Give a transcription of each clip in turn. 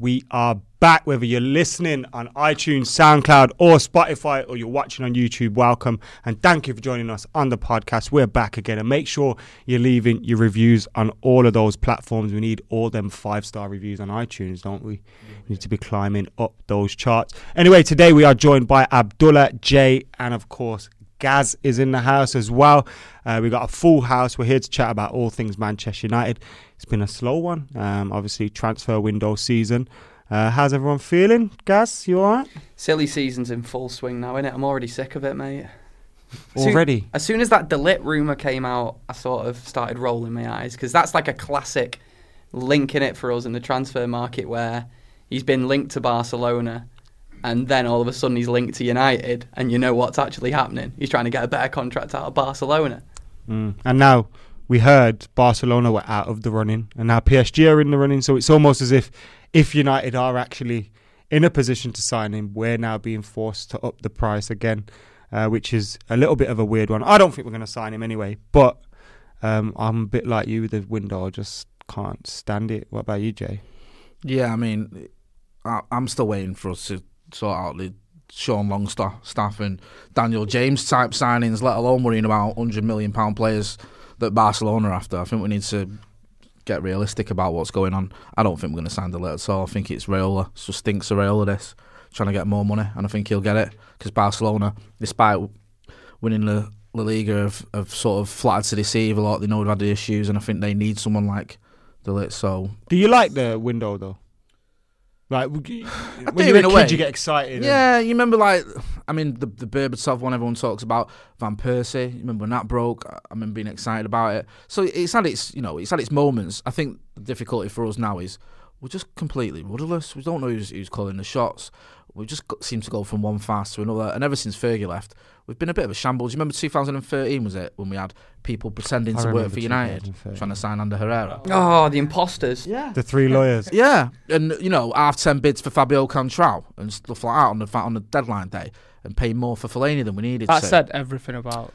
We are back, whether you're listening on iTunes, SoundCloud, or Spotify, or you're watching on YouTube. Welcome and thank you for joining us on the podcast. We're back again, and make sure you're leaving your reviews on all of those platforms. We need all them five star reviews on iTunes, don't we? We need to be climbing up those charts. Anyway, today we are joined by Abdullah J, and of course, Gaz is in the house as well. Uh, we got a full house. We're here to chat about all things Manchester United. It's been a slow one, um, obviously transfer window season. Uh, how's everyone feeling? Gaz, you alright? Silly season's in full swing now, innit? I'm already sick of it, mate. Soon- Already? as soon as that De Ligt rumour came out, I sort of started rolling my eyes because that's like a classic link in it for us in the transfer market where he's been linked to Barcelona and then all of a sudden he's linked to United and you know what's actually happening. He's trying to get a better contract out of Barcelona. Mm. And now we heard Barcelona were out of the running, and now PSG are in the running. So it's almost as if if United are actually in a position to sign him, we're now being forced to up the price again, uh, which is a little bit of a weird one. I don't think we're going to sign him anyway, but um, I'm a bit like you with the window. I just can't stand it. What about you, Jay? Yeah, I mean, I, I'm still waiting for us to sort out the Sean Longstaff and Daniel James type signings, let alone worrying about hundred million pound players that Barcelona are after. I think we need to get realistic about what's going on. I don't think we're going to sign the at all. I think it's Raiola. It just stinks of Raiola. This trying to get more money, and I think he'll get it because Barcelona, despite winning the La Liga, have, have sort of flattered to deceive a lot. They know they've had the issues, and I think they need someone like lit. So Do you like the window though? Like when you're in a kid, way. you get excited. and- Yeah, you remember like I mean the the Berbatov one everyone talks about Van Persie. You remember when that broke? I I remember being excited about it. So it's had its you know it's had its moments. I think the difficulty for us now is we're just completely rudderless. We don't know who's, who's calling the shots. We just got, seem to go from one fast to another. And ever since Fergie left, we've been a bit of a shambles. Do You remember 2013 was it when we had people pretending I to work for United trying to sign Ander Herrera? Oh, the imposters. Yeah. The three lawyers. Yeah, and you know, half ten bids for Fabio Coentrão and stuff like that on the on the deadline day, and pay more for Fellaini than we needed. That to. said everything about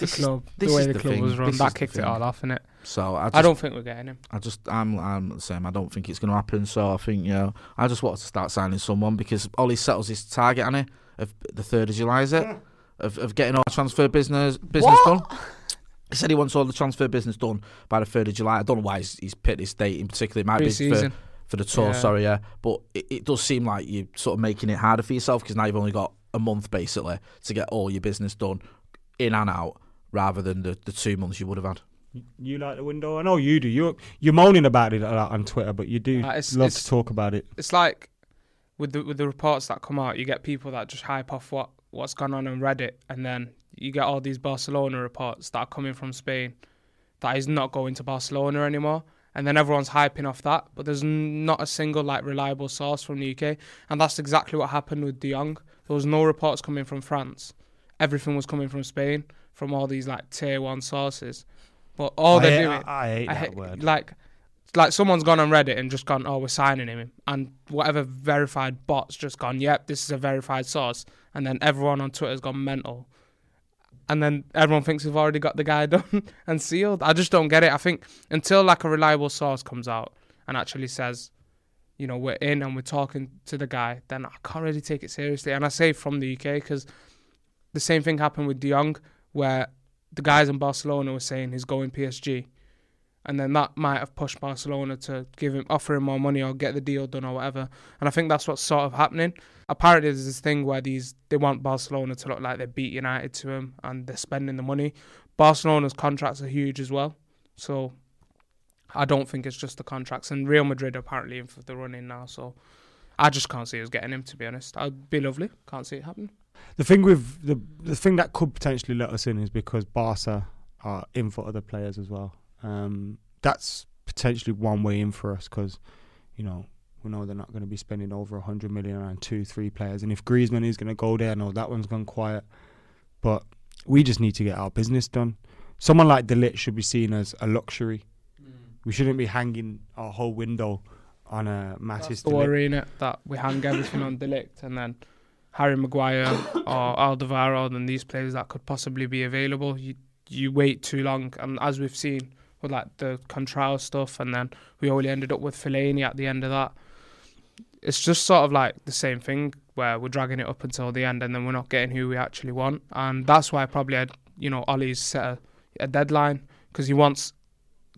the This is- club, this the way is the, the club thing. was run. This That is kicked it thing. all off, innit? So I, just, I don't think we're getting him. I just, I'm, I'm the same. I don't think it's going to happen. So I think, you know, I just want to start signing someone because Ole settles his target, on it of the third of July, is it? Hmm. Of, of getting all transfer business business done. He said he wants all the transfer business done by the third of July. I don't know why he's, he's picked this date in particular. It might be for, for the tour, Yeah. sorry, yeah. But it, it does seem like you're sort of making it harder for yourself because now you've only got a month basically to get all your business done in and out rather than the, the two months you would have had. You like the window? I know you do. You're you're moaning about it a lot on Twitter, but you do Uh, it's- love it's- to talk about it. It's like with the with the reports that come out, you get people that just hype off what what's gone on on Reddit, and then you get all these Barcelona reports that are coming from Spain that he's not going to Barcelona anymore. And then everyone's hyping off that, but there's not a single like reliable source from the UK, and that's exactly what happened with De Jong. There was no reports coming from France. Everything was coming from Spain, from all these like tier one sources. But all I they're hate- doing, I- I hate that hate- word. Like like someone's gone on Reddit and just gone, oh, we're signing him, and whatever verified bot's just gone, yep, this is a verified source, and then everyone on Twitter's gone mental, and then everyone thinks we've already got the guy done and sealed. I just don't get it. I think until like a reliable source comes out and actually says, you know, we're in and we're talking to the guy, then I can't really take it seriously. And I say from the UK because the same thing happened with De Jong, where the guys in Barcelona were saying he's going PSG, and then that might have pushed Barcelona to give him, offer him more money or get the deal done or whatever. And I think that's what's sort of happening. Apparently, there's this thing where these they want Barcelona to look like they beat United to him, and they're spending the money. Barcelona's contracts are huge as well, so I don't think it's just the contracts. And Real Madrid apparently in for the running now, so I just can't see us getting him. To be honest, I'd be lovely. Can't see it happen. The thing with the the thing that could potentially let us in is because Barca are in for other players as well. Um, that's potentially one way in for us because you know we know they're not going to be spending over a hundred million on two, three players. And if Griezmann is going to go there, no, that one's gone quiet. But we just need to get our business done. Someone like De Ligt should be seen as a luxury. We shouldn't be hanging our whole window on a Matthijs That's the De Ligt. worry in it that we hang everything on De Ligt and then Harry Maguire or Alderweireld and these players that could possibly be available. You you wait too long, and as we've seen with like the Coentrão stuff, and then we only ended up with Fellaini at the end of that. It's just sort of like the same thing where we're dragging it up until the end, and then we're not getting who we actually want, and that's why probably I'd, you know Ole's set a, a deadline because he wants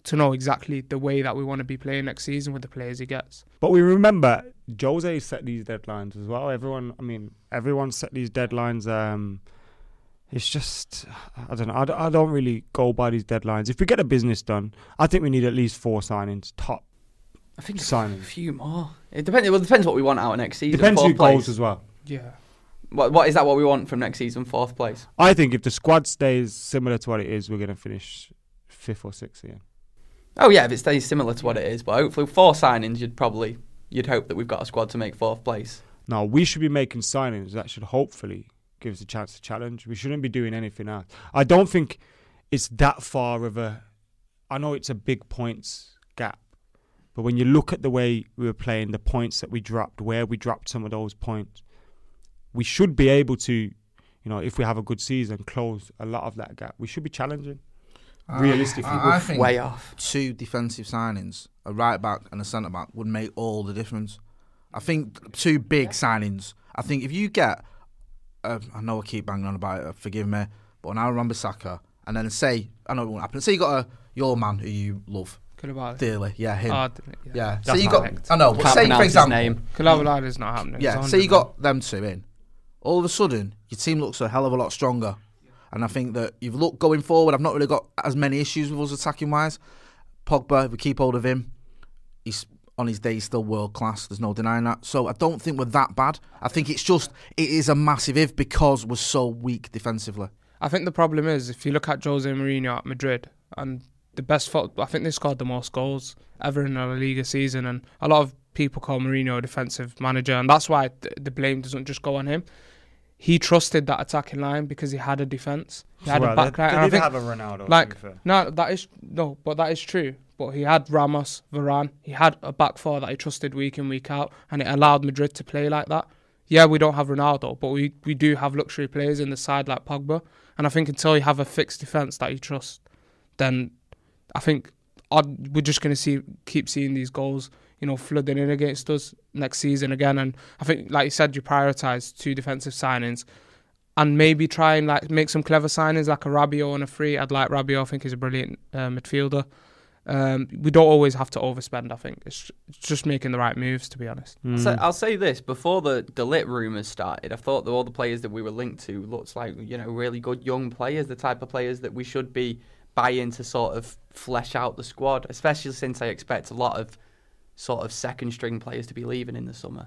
to know exactly the way that we want to be playing next season with the players he gets. But we remember Jose set these deadlines as well. Everyone, I mean, everyone set these deadlines. Um, it's just, I don't know. I don't, I don't really go by these deadlines. If we get a business done, I think we need at least four signings, top. I think Signing. a few more. It depends. Well, it depends what we want out of next season. Depends who Fourth place. goes as well. Yeah. What, what is that? What we want from next season? Fourth place. I think if the squad stays similar to what it is, we're going to finish fifth or sixth again. Oh yeah, if it stays similar to what it is, but hopefully four signings, you'd probably you'd hope that we've got a squad to make fourth place. Now we should be making signings that should hopefully give us a chance to challenge. We shouldn't be doing anything else. I don't think it's that far of a. I know it's a big points gap, but when you look at the way we were playing, the points that we dropped, where we dropped some of those points, we should be able to, you know, if we have a good season, close a lot of that gap. We should be challenging. Realistically, I, I think way off. two defensive signings, a right back and a centre back, would make all the difference. I think two big signings. I think if you get, uh, I know I keep banging on about it, forgive me, but an Aaron Bissaka, and then say, I know it won't happen. Say you got a your man who you love Koulibaly. dearly, yeah, him, Oh, yeah. yeah. So That's you got, perfect. I know, but Can't say pronounce for his example, name. Koulibaly is not happening. yeah, It's so you 100 got them two in. All of a sudden, your team looks a hell of a lot stronger. And I think that you've looked going forward. I've not really got as many issues with us attacking wise. Pogba, if we keep hold of him, he's on his day he's still world class. There's no denying that. So I don't think we're that bad. I think it's just it is a massive if because we're so weak defensively. I think the problem is if you look at Jose Mourinho at Madrid and the best I think they scored the most goals ever in a La Liga season, and a lot of people call Mourinho a defensive manager, and that's why th- the blame doesn't just go on him. He trusted that attacking line because he had a defense. He had Well, a back they- line. they did think- have a Ronaldo, Like no, that is no, but that is true. But he had Ramos, Varane. He had a back four that he trusted week in week out, and it allowed Madrid to play like that. Yeah, we don't have Ronaldo, but we, we do have luxury players in the side like Pogba. And I think until you have a fixed defense that you trust, then I think odd, we're just going to see keep seeing these goals, you know, flooding in against us next season again. And I think, like you said, you prioritise two defensive signings and maybe try and like make some clever signings like a Rabiot and a free. I'd like Rabiot. I think he's a brilliant uh, midfielder. Um, we don't always have to overspend. I think it's, it's just making the right moves. To be honest, I'll, say, I'll say this: before the De Ligt rumours started, I thought that all the players that we were linked to looked like you know really good young players, the type of players that we should be buying to sort of flesh out the squad. Especially since I expect a lot of sort of second string players to be leaving in the summer.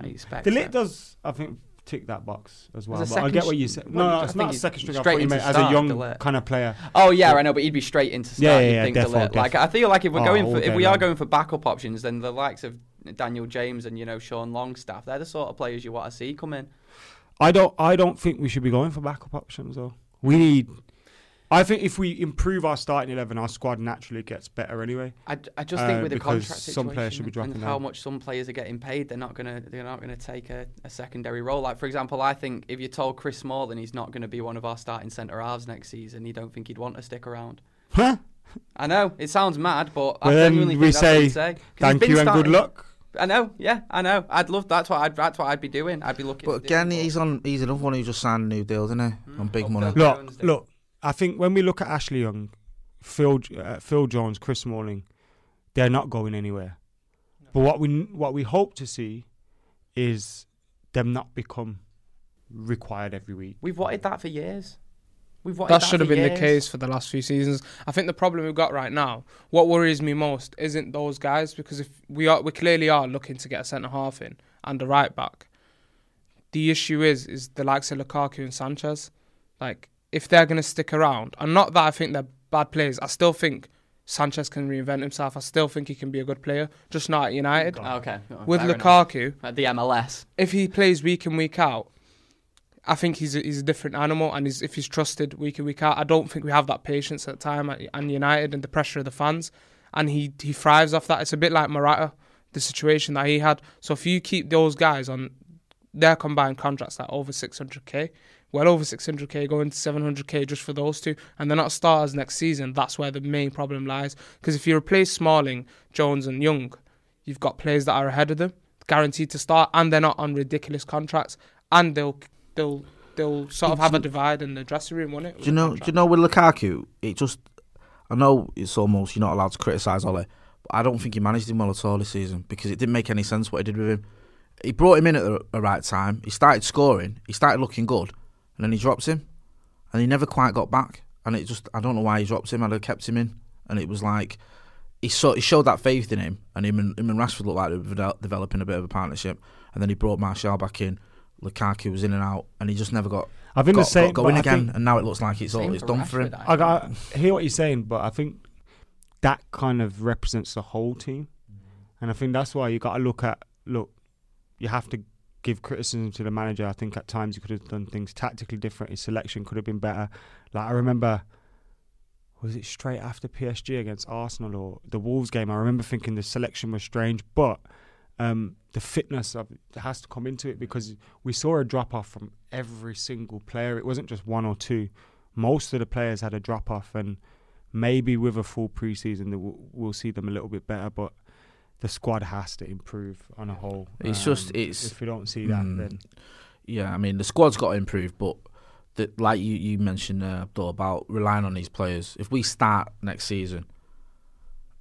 I expect. The lit does, I think, tick that box as well. As But I get what you said. No, no, I it's think not a second string. Straight you into meant as a young kind of player. Oh yeah, I know, but he'd be straight into start. Yeah, yeah, yeah, think defo. Like. I feel like if we're Oh, going for if we are going for backup options, then the likes of Daniel James and you know Sean Longstaff, they're the sort of players you want to see come in. I don't. I don't think we should be going for backup options though. We need. I think if we improve our starting eleven, our squad naturally gets better anyway. I, I just Uh, think with the because contract some players situation should be dropping and how down. much some players are getting paid, they're not gonna they're not gonna take a, a secondary role. Like for example, I think if you told Chris Smalling he's not going to be one of our starting centre halves next season, you don't think he'd want to stick around. Huh? I know it sounds mad, but I Well, then genuinely we think that's what say he'd say. 'Cause he's thank been you and good luck. I know, yeah, I know. I'd love that's what I'd that's what I'd be doing. I'd be looking. But again, he's on. He's another one who just signed a new deal, didn't he? On big Oh, money. Phil- Look, Jones look. I think when we look at Ashley Young, Phil, uh, Phil Jones, Chris Smalling, they're not going anywhere. But what we what we hope to see is them not become required every week. We've wanted that for years. We've wanted That that should have for been the case for the last few seasons. I think the problem we've got right now, what worries me most, isn't those guys because if we are, we clearly are looking to get a centre half in and a right back. The issue is, is the likes of Lukaku and Sanchez. Like, if they're going to stick around, and not that I think they're bad players, I still think Sanchez can reinvent himself. I still think he can be a good player, just not at United. Okay. oh, With fair enough. Lukaku, At the MLS. if he plays week in week out, I think he's a, he's a different animal, and he's, if he's trusted week in week out, I don't think we have that patience at the time at and United and the pressure of the fans, and he he thrives off that. It's a bit like Morata, the situation that he had. So if you keep those guys on their combined contracts at over 600k, well over 600k, going to 700k just for those two, and they're not starters next season, that's where the main problem lies. Because if you replace Smalling, Jones, and Young, you've got players that are ahead of them, guaranteed to start, and they're not on ridiculous contracts, and they'll they'll they'll sort of have a divide in the dressing room, won't it? Do you know? Do you know with Lukaku? It just. I know it's almost you're not allowed to criticise Ole, but I don't think he managed him well at all this season because it didn't make any sense what he did with him. He brought him in at the, the right time. He started scoring. He started looking good, and then he drops him, and he never quite got back. And it just I don't know why he dropped him. I'd have kept him in, and it was like he saw he showed that faith in him, and him and him and Rashford looked like they were developing a bit of a partnership. And then he brought Martial back in. Lukaku was in and out, and he just never got I think got, the same. got going again. and now it looks like it's all it's for done for him. I, I got, I hear what you're saying, but I think that kind of represents the whole team, and I think that's why you got to look at look. You have to give criticism to the manager. I think at times he could have done things tactically different. His selection could have been better. Like I remember, was it straight after PSG against Arsenal or the Wolves game? I remember thinking the selection was strange, but um, the fitness of has to come into it because we saw a drop off from every single player. It wasn't just one or two. Most of the players had a drop off, and maybe with a full preseason, we'll see them a little bit better. But the squad has to improve on a whole. It's just- Um, it's- if we don't see that, Mm. then Yeah, I mean the squad's got to improve, but the, like you you mentioned uh, Abdul, about relying on these players. If we start next season,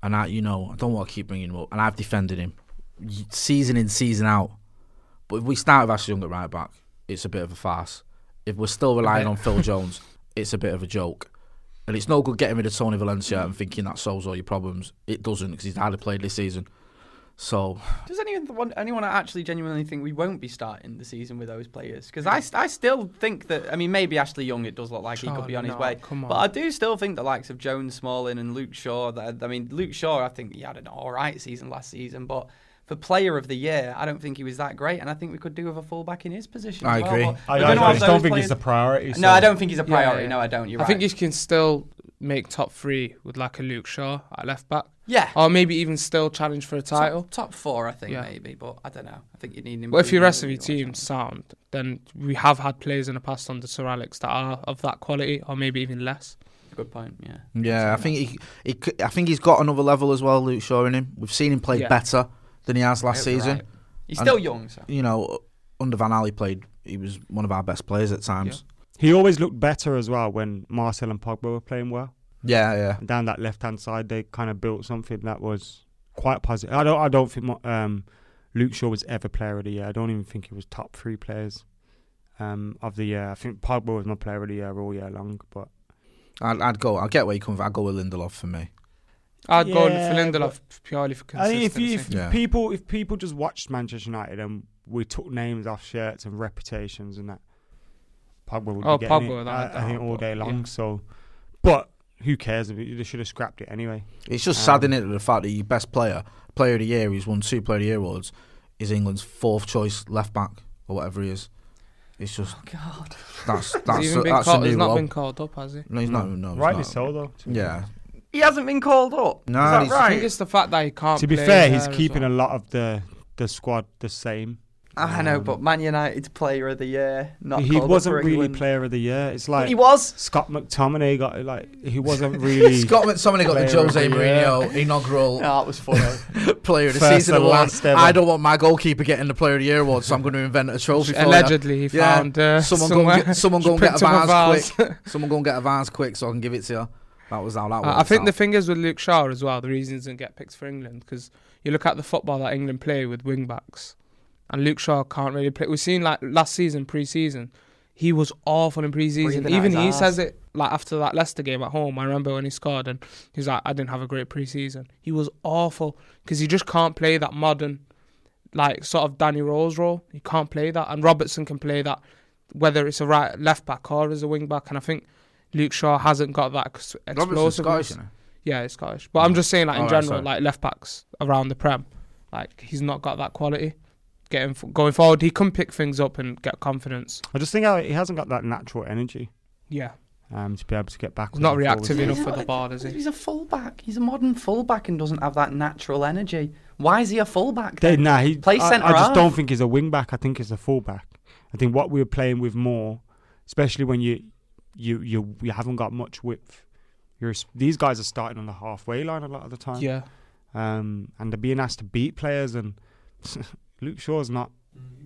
and I you know I don't want to keep bringing him up, and I've defended him season in season out, but if we start with Ashley Young at right back, it's a bit of a farce. If we're still relying on Phil Jones, it's a bit of a joke. And it's no good getting rid of Tony Valencia and thinking that solves all your problems. It doesn't because he's hardly played this season. So Does anyone want, anyone actually genuinely think we won't be starting the season with those players? Because I, I still think that I mean maybe Ashley Young it does look like he could be Charlie, on his way, come on. but I do still think the likes of Jones, Smalling, and Luke Shaw. That I mean Luke Shaw, I think he had an all right season last season, but for Player of the Year, I don't think he was that great, and I think we could do with a fullback in his position. I as well, agree. but I, we're I, I just don't think players- it's a priority. No, I don't think he's a Yeah, priority. yeah. No, I don't. You're I right. think you can still make top three with like a Luke Shaw at left back, yeah. or maybe even still challenge for a title. Top, top four, I think Yeah. maybe, but I don't know. I think you need. Him. But if your rest of your the team's sound, then we have had players in the past under Sir Alex that are of that quality, or maybe even less. Good point. Yeah. Yeah, I think he, he, c- I think he's got another level as well, Luke Shaw in him. We've seen him play Yeah. better than he has last You're season. He's And- still young, so. You know, under Van Gaal, he played. He was one of our best players at times. He always looked better as well when Martial and Pogba were playing well. Yeah, yeah. And down that left hand side, they kind of built something that was quite positive. I don't, I don't think um, Luke Shaw was ever player of the year. I don't even think he was top three players um, of the year. I think Pogba was my player of the year all year long. But I'd, I'd go. I get where you come from. I'd go with Lindelof for me. I'd go Yeah, for Lindelof purely for consistency. I think if, you, if Yeah. people if people just watched Manchester United and we took names off shirts and reputations and that, Pogba would Oh, be getting Pogba, it, that- I, I think all day yeah. long. So, but who cares? If they should have scrapped it anyway. It's just Um, sad, isn't it, the fact that your best player, player of the year, who's won two player of the year awards, is England's fourth choice left back or whatever he is. It's just oh God. that's He's, that's even a, been that's called, a he's not low. been called up, has he? No, he's not. No, he's Rightly not. so, though. Yeah, He hasn't been called up. No, Is that he's- I think right? it's the fact that he can't. To be play fair, he's keeping well. a lot of the the squad the same. I know, but Man United Player of the Year. Not he wasn't really Player of the Year. It's like he was. Scott McTominay got like he wasn't really Scott McTominay got the Jose the year. Mourinho inaugural Oh, it was funny. Player of the First Season award. last ever. I don't want my goalkeeper getting the Player of the Year award, so I'm going to invent a trophy for. Allegedly, he Yeah. found uh, someone go somewhere. and get, someone go and get a picked up a vase vase. quick. someone go and get a vase quick so I can give it to you. That was how that was. I I think the thing is with Luke Shaw as well, the reason he doesn't get picked for England because you look at the football that England play with wing backs, and Luke Shaw can't really play. We've seen like last season, pre-season, he was awful in pre-season. Breathing Even he arse. says it like after that Leicester game at home. I remember when he scored and he's like, "I didn't have a great pre-season." He was awful because he just can't play that modern, like sort of Danny Rose role. He can't play that, and Robertson can play that, whether it's a right left back or as a wing back. And I think Luke Shaw hasn't got that ex- Robertson's explosiveness. Scottish, Yeah, he's Scottish. But I'm just saying, like in Oh, general, sorry. like left backs around the prem, like he's not got that quality. Getting going forward, he can pick things up and get confidence. I just think he hasn't got that natural energy Yeah, um, to be able to get back. he's not reactive enough for the ball, is he? He's a fullback. He's a modern fullback and doesn't have that natural energy. Why is he a fullback? They, then? nah, he. Play I, centre I just don't think he's a wingback. I think he's a fullback. I think what we're playing with more, especially when you you you you haven't got much width. You're, these guys are starting on the halfway line a lot of the time. Yeah, Um, and they're being asked to beat players, and Luke Shaw's not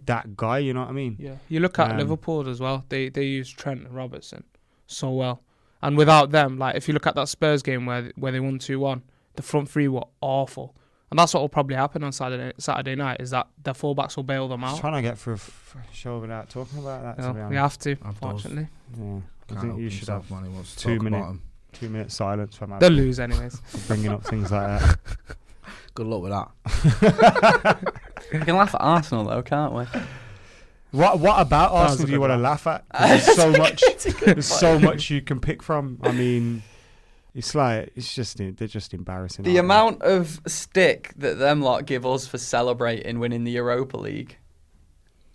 that guy. You know what I mean? yeah. You look at Um, Liverpool as well. They they use Trent and Robertson so well, and without them, like if you look at that Spurs game where where they won two one, the front three were awful. And that's what will probably happen on Saturday Saturday night is that their fullbacks will bail them out. Just out. trying to get through a f- show without talking about that. You to be we have to, unfortunately. Yeah, I Can't think you should have man. He wants to two talk minute- about him. two minute silence from They'll lose anyways. bringing up things like that. Good luck with that. We can laugh at Arsenal though, can't we? What What about was Arsenal do you want to laugh at? 'Cause There's so much. There's so much you can pick from. I mean, it's like it's just they're just embarrassing. The aren't they? amount of stick that them lot give us for celebrating winning the Europa League,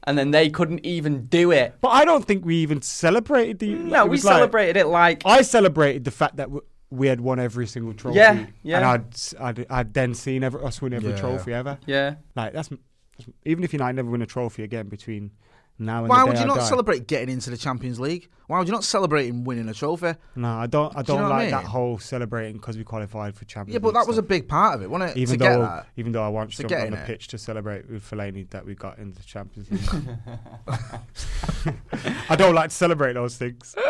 and then they couldn't even do it. But I don't think we even celebrated the. No, it we was like- celebrated it like I celebrated the fact that w- we had won every single trophy. Yeah, yeah. And I'd s- I'd, I'd then seen every, us win every Yeah. trophy ever. yeah. Like that's, that's even if you know I never win a trophy again between now Why would you not celebrate getting into the Champions League? Why would you not celebrate in winning a trophy? No, I don't. I Do you don't know what I like that whole celebrating because we qualified for Champions. League. Yeah, but League that was a big part of it, wasn't it? even to get though even though I want to To get on the it. pitch to celebrate with Fellaini that we got into the Champions League. I don't like to celebrate those things.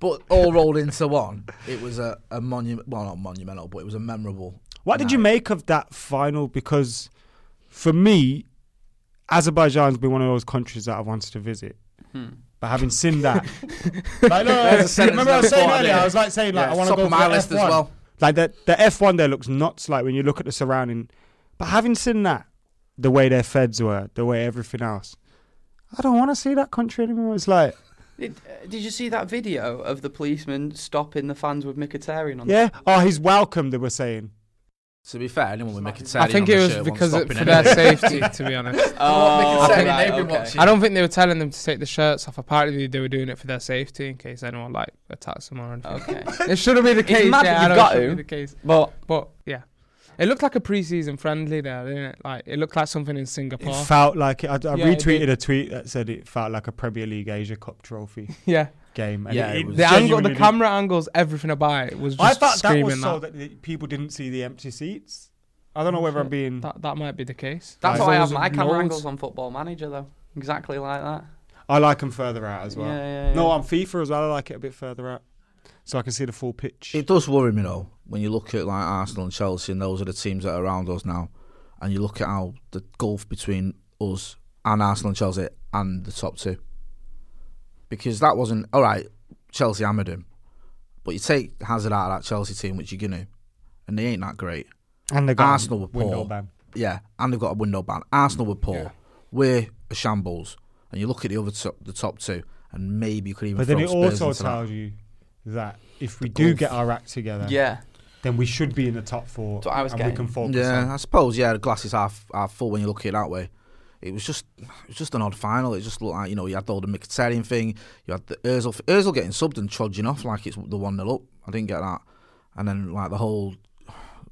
But all rolled into one, it was a, a monument. Well, not monumental, but it was a memorable. What did you make of that final? Because for me, Azerbaijan's been one of those countries that I've wanted to visit. Hmm. But having seen that, like, no, There's a sentence remember I was saying earlier. I was like saying like Yeah, I want to go of for my list as F1. well. Like the the F1 there looks nuts. Like when you look at the surrounding, but having seen that, the way their feds were, the way everything else, I don't want to see that country anymore. It's like, Did, uh, did you see that video of the policeman stopping the fans with Mkhitaryan on? yeah, oh, he's welcome. They were saying. To be fair, anyone with Mkhitaryan I think on it was because stop it, for their safety, to be honest. Oh, Mkhitaryan, right, okay. I don't think they were telling them to take the shirts off. Apparently, they were doing it for their safety in case anyone like attacks them or anything. Okay. It shouldn't be the It's case. mad yeah, that you've know got it shouldn't to. be the case. But But yeah, it looked like a pre-season friendly there, didn't it? Like it looked like something in Singapore. It felt like it, I, I Yeah, retweeted did. a tweet that said it felt like a Premier League Asia Cup trophy yeah, game. And Yeah, it, it it was- the angle, the camera angles, everything about it was just I thought that screaming was that. so that the people didn't see the empty seats. I don't know whether I'm being. that. That might be the case. that's Right. why I have my camera loads. angles on Football Manager though. Exactly like that. I like them further out as well. Yeah, yeah, yeah. No, on FIFA as well. I like it a bit further out, so I can see the full pitch. It does worry me though when you look at like Arsenal and Chelsea, and those are the teams that are around us now, and you look at how the gulf between us and Arsenal and Chelsea and the top two. Because that wasn't all right. Chelsea hammered him, but you take Hazard out of that Chelsea team, which you're gonna, and they ain't that great. and they got Arsenal were window poor. ban. Yeah, and they've got a window ban. Arsenal were poor. Yeah. We're a shambles, and you look at the other top, the top two, and maybe you could even. But then throw it Spurs also into that. tells you that if we do gulf. get our act together, Yeah. then we should be in the top four. That's what I was and getting. we can focus Yeah, on. I suppose. Yeah, the glass is half half full when you look at it that way. It was just it was just an odd final. It just looked like you know you had all the Mkhitaryan thing, you had the Özil Özil getting subbed and trudging off like it's the one 0 up. I didn't get that, and then like the whole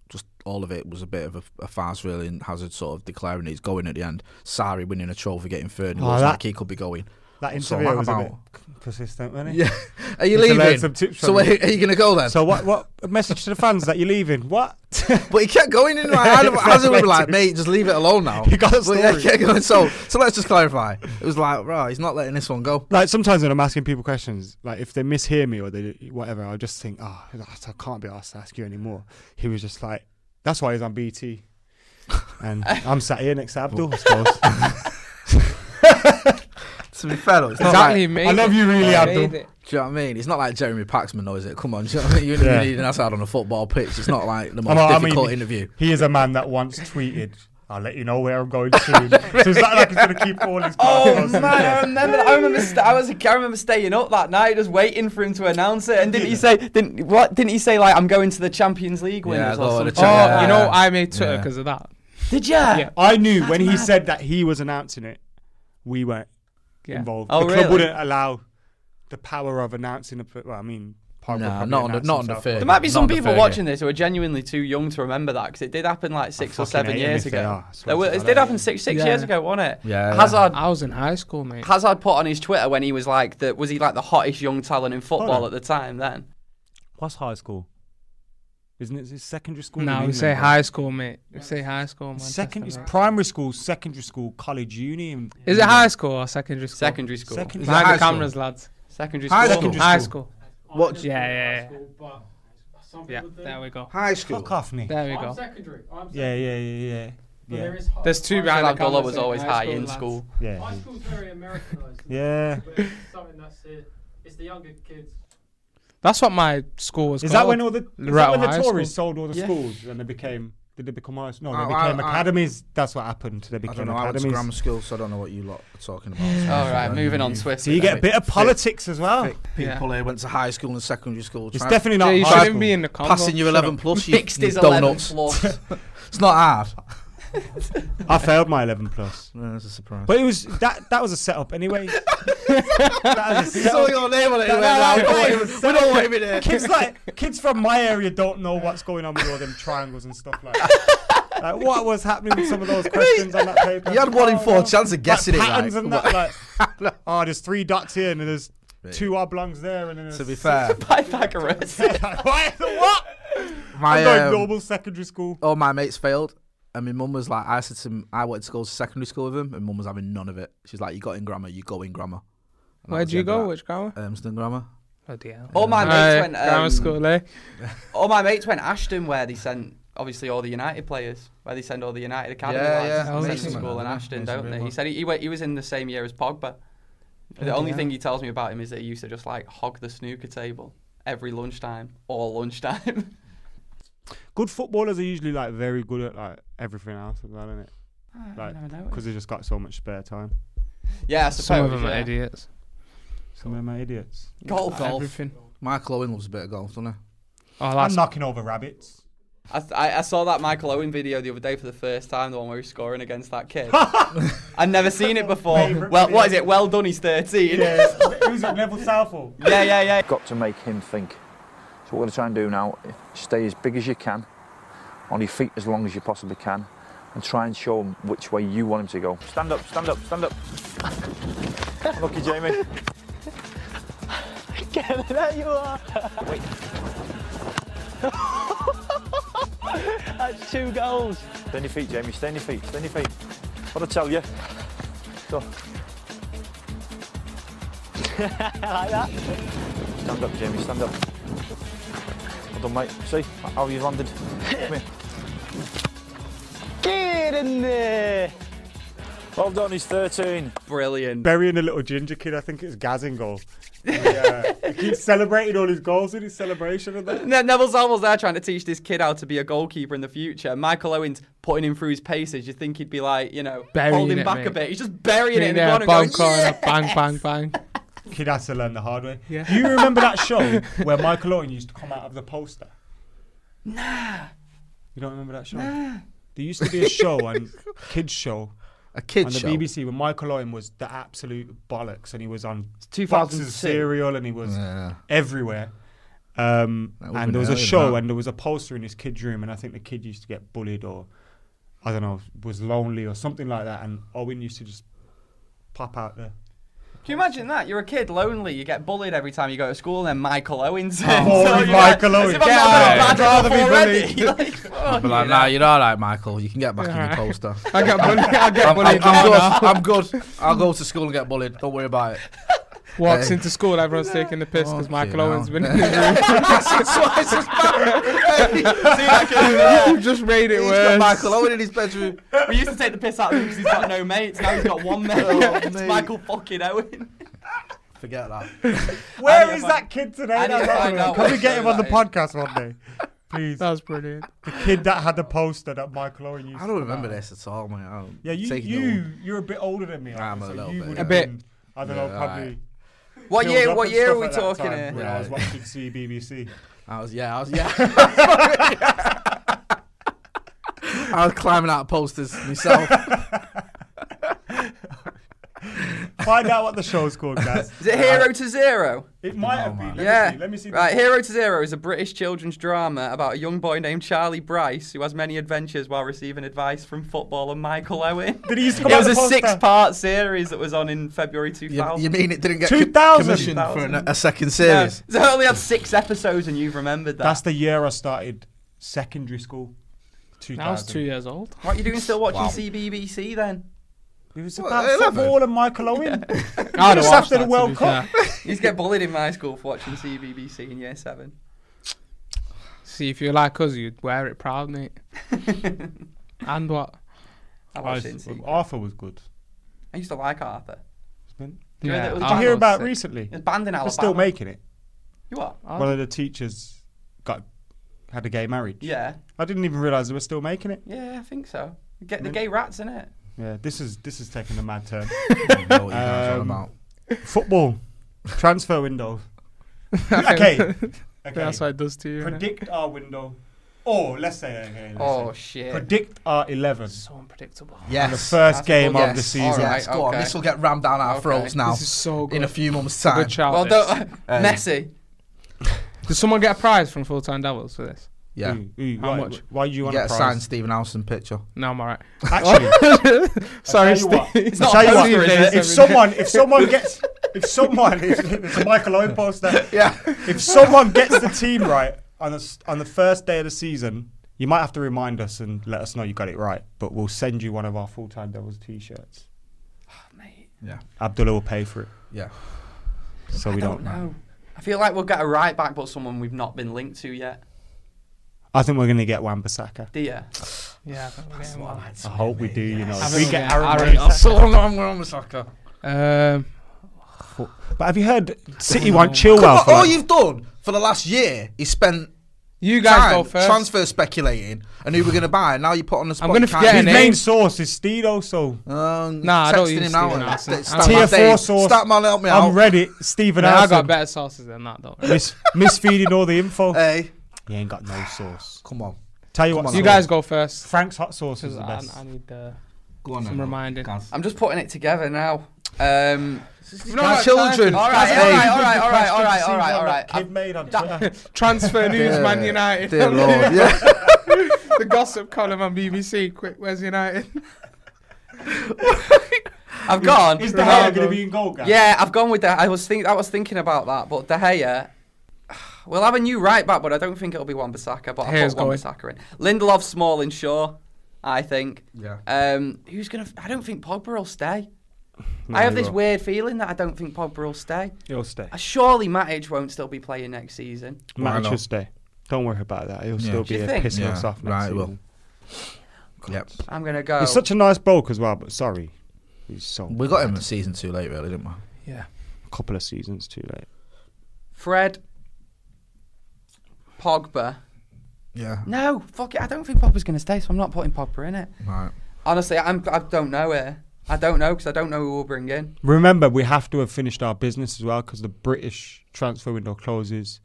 just all of it was a bit of a, a farce really. And Hazard sort of declaring he's going at the end. Sarri winning a trophy, getting third. It Oh, looks that- like he could be going. That interview what was a about- bit persistent, wasn't it? Yeah, are you Need learn leaving? some tips So from are, you. are you going to go then? So what? What message to the fans that you're leaving? What? But he kept going in. Like, Hazard Hazard would be like, mate, just leave it alone now. You got a But yeah, story. kept going. So, so let's just clarify. It was like, right, he's not letting this one go. like sometimes when I'm asking people questions, like if they mishear me or they whatever, I'll just think, oh, I can't be asked to ask you anymore. He was just like, that's why he's on BT, and I'm sat here next to Abdul. I suppose. To be fair, though, it's not Exactly, like, mate. I love you really, Abdul. do you know what I mean? It's not like Jeremy Paxman, though, is it? Come on, do you know what I mean? You Yeah. need an outside on a football pitch. It's not like the most I'm- I difficult mean, interview. He is a man that once tweeted, "I'll let you know where I'm going soon." so it's not like he's gonna keep all his. Oh man, I remember. I remember. St- I was. I remember staying up that night, just waiting for him to announce it. And didn't he say? Didn't what? Didn't he say like I'm going to the Champions League winners go or on the? Oh, Yeah. you know, I made Twitter Yeah. because of that. Did you? Yeah. I knew when he said that he was announcing it, we weren't Yeah. involved. Oh, the club really? wouldn't allow the power of announcing a. Well, I mean, Pogba Nah, not under- announced not under himself. fair. There might be Not some people fair watching game. this who are genuinely too young to remember that because it did happen like six or seven years ago. are, I swear There to was- God, it did happen six six Yeah. years ago, wasn't it? Yeah, yeah. Hazard. I was in high school, mate. Hazard put on his Twitter when he was like the was he like the hottest young talent in football at the time then? What's high school? Isn't it it's secondary school? in No, we England, say bro? high school, mate. We say high school. Second, it's primary school, secondary school, college, uni. and- Is it high school or secondary school? Secondary school. Second- Is Behind high the school? cameras, lads. Secondary High school. school. High school. What? Yeah, yeah, yeah. Yeah, there we go. High school. Fuck off me. There we go. secondary. I'm Yeah, yeah, yeah, yeah. Yeah, There's two Because behind the Abdullah was always high high in lads. school. yeah. High school's very Americanized. Yeah. But it's something that's uh, it's the younger kids. That's what my school was Is called. that when all the is that when the Tories School. sold all the Yeah. schools and they became did they become high no they I- became I- I- academies that's what happened they became I don't became know. I went to grammar school, so I don't know what you lot are talking about. All right, moving on swiftly. so you get a bit of politics as well People here went to high school and secondary school. it's trying- definitely Yeah, not you high shouldn't school. be in the combo. passing you Shut 11 plus. You, Mixed you is donuts. plus. It's not hard. I failed my 11 plus No, that's a surprise. but it was that that was a setup anyway that was a You saw setup. your name on it. No, you no, no, "No, we was don't setup. want him in here." kids like kids from my area don't know what's going on with all them triangles and stuff like that. Like what was happening with some of those questions on that paper? You had one in four no. chance of guessing like it, patterns like, and that. Like, oh, there's three dots here and then there's two oblongs there and then To be fair, Pythagoras. what? what? my I'm going um, normal secondary school. all my mates failed. And my mum was like, I said to him, I went to go to secondary school with him, and mum was having none of it. She's like, You got in grammar, you go in grammar. And Where'd you go? Which grammar? Urmston grammar. Bloody hell. All my mates Aye, went. grammar Um, school, eh? all my mates went Ashton, where they sent obviously all the United players, where they send all the United academy Yeah, lads. yeah. They send to school in Ashton, don't they? He said he, he, went, he was in the same year as Pogba. The only thing he tells me about him is that he used to just like hog the snooker table every lunchtime, all lunchtime. Good footballers are usually like very good at like everything else as well, isn't it? Like because they just got so much spare time. yeah, I suppose. Some of them yeah. are idiots. Some of them are idiots. Golf. Everything. Michael Owen loves a bit of golf, doesn't he? Oh, I'm knocking over rabbits. I, I, I saw that Michael Owen video the other day for the first time, the one where he's scoring against that kid. I'd never seen it before. Favourite Well, what is it? Well done, he's 13. Yeah, who's at Neville Southall? yeah, yeah, yeah. got to make him think. So what we're going to try and do now, is stay as big as you can, on your feet as long as you possibly can, and try and show him which way you want him to go. Stand up, stand up, stand up. Lucky Jamie. there you are. Wait. That's two goals. Stay on your feet, Jamie, stay on your feet, stay on your feet. What I tell you. Go. like that. Stand up, Jamie, stand up. Well done, mate. See how you've landed. Come here. Get in there. Well done, he's 13. Brilliant. Burying a little ginger kid, I think it's Gaz goal. Yeah, uh, he keeps celebrating all his goals in his celebration and that. Ne- Neville Southall's there trying to teach this kid how to be a goalkeeper in the future. Michael Owens putting him through his paces. You think he'd be like, you know, Burying holding it, back mate. a bit. He's just burying it in the Yeah, corner. bang, Going, corner, bang, bang, bang. Kid has to learn the hard way. Yeah. Do you remember that show where Michael Owen used to come out of the poster? Nah. You don't remember that show? Nah. There used to be a show on kids show A kids show. on the show. BBC when Michael Owen was the absolute bollocks, and he was on 2002. boxes of cereal, and he was Yeah. everywhere. Um, and there was a show, that. and there was a poster in his kid's room, and I think the kid used to get bullied, or I don't know, was lonely or something like that, and Owen used to just pop out there. Can you imagine that? You're a kid, lonely, you get bullied every time you go to school, and then Michael Owens. Oh, turns Boring up, Michael like, Owen. As if I'm Yeah, not I'd bad rather be enough already. bullied. like, I'd like, you nah, know. you're all right, Michael. You can get back in your poster. I get bullied. I get I'm, bullied. I'm, I'm good. I'm good. I'll go to school and get bullied. Don't worry about it. Walks Hey. into school, everyone's taking the piss because Fucking Michael hell. Owen's been in his room. You've just made it He's worse. got Michael Owen in his bedroom. We used to take the piss out of him because he's got no mates. Now he's got one mate. Oh, it's mate. Michael fucking Owen. Forget that. Where need is to that kid today? I need to That's find not- out Can we get him on the that is. podcast one day, please? That was brilliant. The kid that had the poster that Michael Owen used. I don't remember out. this at all, mate. I Yeah, you you you're a bit older than me. I'm a little bit, would yeah. have A bit. I don't Yeah, know, probably. alright. What year? What year are we talking time here? When I was watching CBBC. I was, yeah, I was, yeah. I was climbing out posters myself. Find out what the show's called, guys. Is it Hero uh, to Zero? It might Oh, have been. Let yeah. Me see. Let me see. Right, Hero to Zero is a British children's drama about a young boy named Charlie Bryce who has many adventures while receiving advice from footballer Michael Owen. Did he used to come It out was a poster? six-part series that was on in February 2000. you mean it didn't get co- 2000? commissioned for an, a second No, series? so it only had six episodes, and you've remembered that. That's the year I started secondary school. 2000. I was two years old. What are you doing still watching Wow. CBBC then? It was about 11? football and Michael Owen. I'd Just after watched the World Cup. fair. You used to get bullied in my school for watching CBBC in year seven. See, if you're like us, you'd wear it proud, mate. and what? I I watched it in. Arthur was good. I used to like Arthur. Did you know that it was you hear about sick. recently? It was banned in They're Alabama. still making it. You what? One of the teachers got had a gay marriage. Yeah. I didn't even realise they were still making it. Yeah, I think so. Get the Mm. gay rats in it. Yeah, this is this is taking a mad turn. I know what you guys are Um, about. Football transfer window. okay, okay. That's what it does to you. innit? Predict our window. Or let's say okay. let's Oh say, shit. Predict our eleven. So unpredictable. Yes. The first That's game of guess. the season. All right. Yes, go on. okay. This will get rammed down our Okay. throats now This is so good. in a few months' It's a time. good shout. Well, this. don't, Hey. Messi. Does someone get a prize from Full Time Devils for this? Yeah. Ooh, ooh, How why, much? Why do you You want get a a prize? signed Stephen Howson picture. No, I'm alright. Actually, Sorry, tell you what. It's I'll not tell you a what, poster, if someone, if someone gets, if someone, if, it's a Michael Owen poster. Yeah. If someone gets the team right on the on the first day of the season, you might have to remind us and let us know you got it right. But we'll send you one of our full time Devils t-shirts. Mate, Yeah. Abdullah will pay for it, Yeah. so we I don't. don't know. I feel like we'll get a right back, but someone we've not been linked to yet. I think we're going to get Wan-Bissaka. Do you? Yeah, I think we're getting one. I hope we do. You know, I if think we we'll get get Aaron. Aaron. Ramsey- So I'm I'm going with. Um, But have you heard City want Chilwell? Come for on, all like- you've done for the last year is spent you guys time go first. transfer speculating and who we're going to buy. Now you put on the spot. I'm gonna you can't forget His a main source is Steedo, so Um, Nah, I don't texting use him now. Stephen and- Howson. St- I'm Stat tier man, four Dave. source. Stat man, help me out. I'm ready. Stephen Nah, I Howson. got better sources than that, though. Mis- misfeeding all the info. Hey, he ain't got no sauce. come on. Tell you Come what, on, You guys go first. Frank's hot sauce is the I, best. I need uh, Go on some reminding. I'm just putting it together now. Um, Guys, children. all right, Hey, all right, all Good right, all right, question all to right, see all right, what all right. Kid made on Twitter. Transfer news, Man United. Dear Lord, yeah. the gossip column on BBC. Quick, where's United? I've gone. Is De Gea going to be in goal, guys? Yeah, I've gone with that. I was think I was thinking about that, but De Gea. We'll have a new right back, but I don't think it'll be Wan-Bissaka. But I Gea's put going. Wan-Bissaka in. Lindelof, Smalling, Shaw. I think. Yeah. Um, who's gonna? I don't think Pogba will stay. No, I have this won't. weird feeling that I don't think Pogba will stay. He'll stay. Uh, surely Matic won't still be playing next season. Matic will stay. Don't worry about that. He'll Yeah. still be you here think? pissing Yeah, us off next right, he will. season. Yep. I'm gonna go. He's such a nice bloke as well, but sorry. He's so We got him at season too late, really, didn't we? Yeah. a couple of seasons too late. Fred. Pogba. Yeah. No, fuck it. I don't think Pogba's gonna stay, so I'm not putting Pogba in it. Right. Honestly, I'm. I don't know it. I don't know because I don't know who we'll bring in. Remember, we have to have finished our business as well because the British transfer window closes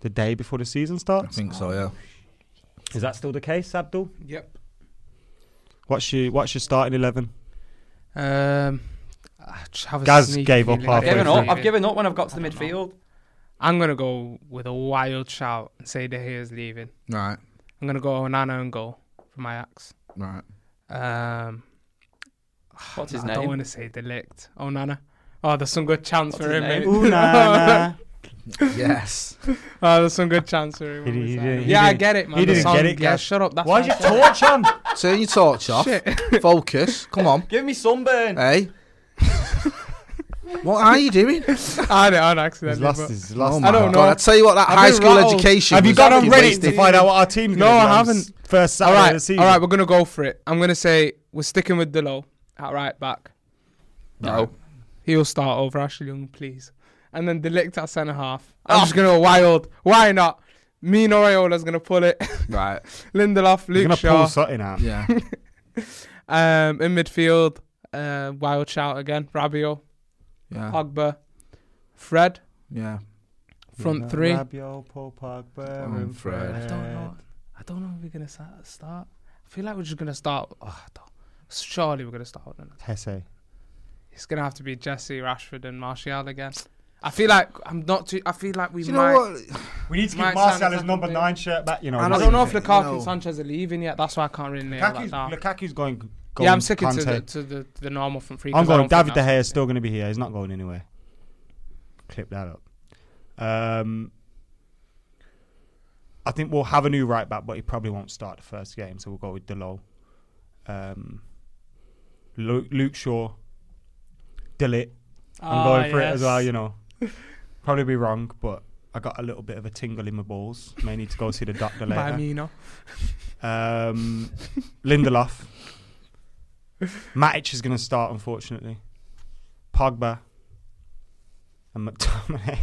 the day before the season starts. I starts. think so, yeah. Is that still the case, Abdul? Yep. What's your What's your starting eleven? Um, I just have a Gaz sneaky gave up feeling halfway I've they're given up. leaving. I've given up when I've got to the midfield. I'm gonna go with a wild shout and say De Gea's leaving. Right, I'm gonna go on Onana and goal for my axe. right. Um, What's his I don't want to say De Ligt. Onana. Oh, there's some good chance What's for him. mate. Ooh, nah, nah. yes. oh, there's some good chance for him. He did- he didn't- he yeah, I didn't- get it, man. he The didn't song- get it, Yeah, Gaz. shut up. That's Why's what your torch on? Turn your torch off. Shit. Focus. Come on. Give me sunburn. Hey. What are you doing? said. I did on He's accident. lost but- his lost. Oh his- my I don't God. know. I tell you what, that I've high been school rattled. education. Have you was got on fucking Reddit wasted. to find out what our team's No, gonna I on haven't. s- First all Saturday of right, the season. all right, we're gonna go for it. I'm gonna say we're sticking with Dalot at right back. No. He'll start over Ashley Young, please. And then De Ligt at centre half. Oh. I'm just gonna go wild. Why not? Me and Raiola's gonna pull it. Right. Lindelof, He's Luke gonna Shaw. pull something out. Yeah. Um, in midfield, uh, wild shout again. Rabiot, Yeah. Pogba, Fred. Yeah. Front three. Rabiot, Paul Pogba, Um, and Fred. I don't know. I don't know if we're gonna sa- start. I feel like we're just gonna start. Oh, I don't- surely we're gonna start. with Hesse. It's gonna have to be Jesse, Rashford, and Martial again. I feel like I'm not too. I feel like we Do you might. know what? We need to Might give Martial sound his number nine shirt back. You know, And I don't know if you Lukaku know. and Sanchez are leaving yet. That's why I can't really nail that Lukaku's, down. Lukaku's going. Going yeah, I'm sticking to the, to the the normal front three. I'm going. David De Gea is still going to be here. He's not going anywhere. Clip that up. Um, I think we'll have a new right back, but he probably won't start the first game, so we'll go with Dalot. Um, Luke, Luke Shaw, De Ligt. I'm Ah, going for it as well. You know, probably be wrong, but I got a little bit of a tingle in my balls. May need to go see the doctor later. By me, you know. Um, Lindelof. Matic is going to start, unfortunately. Pogba. And McTominay.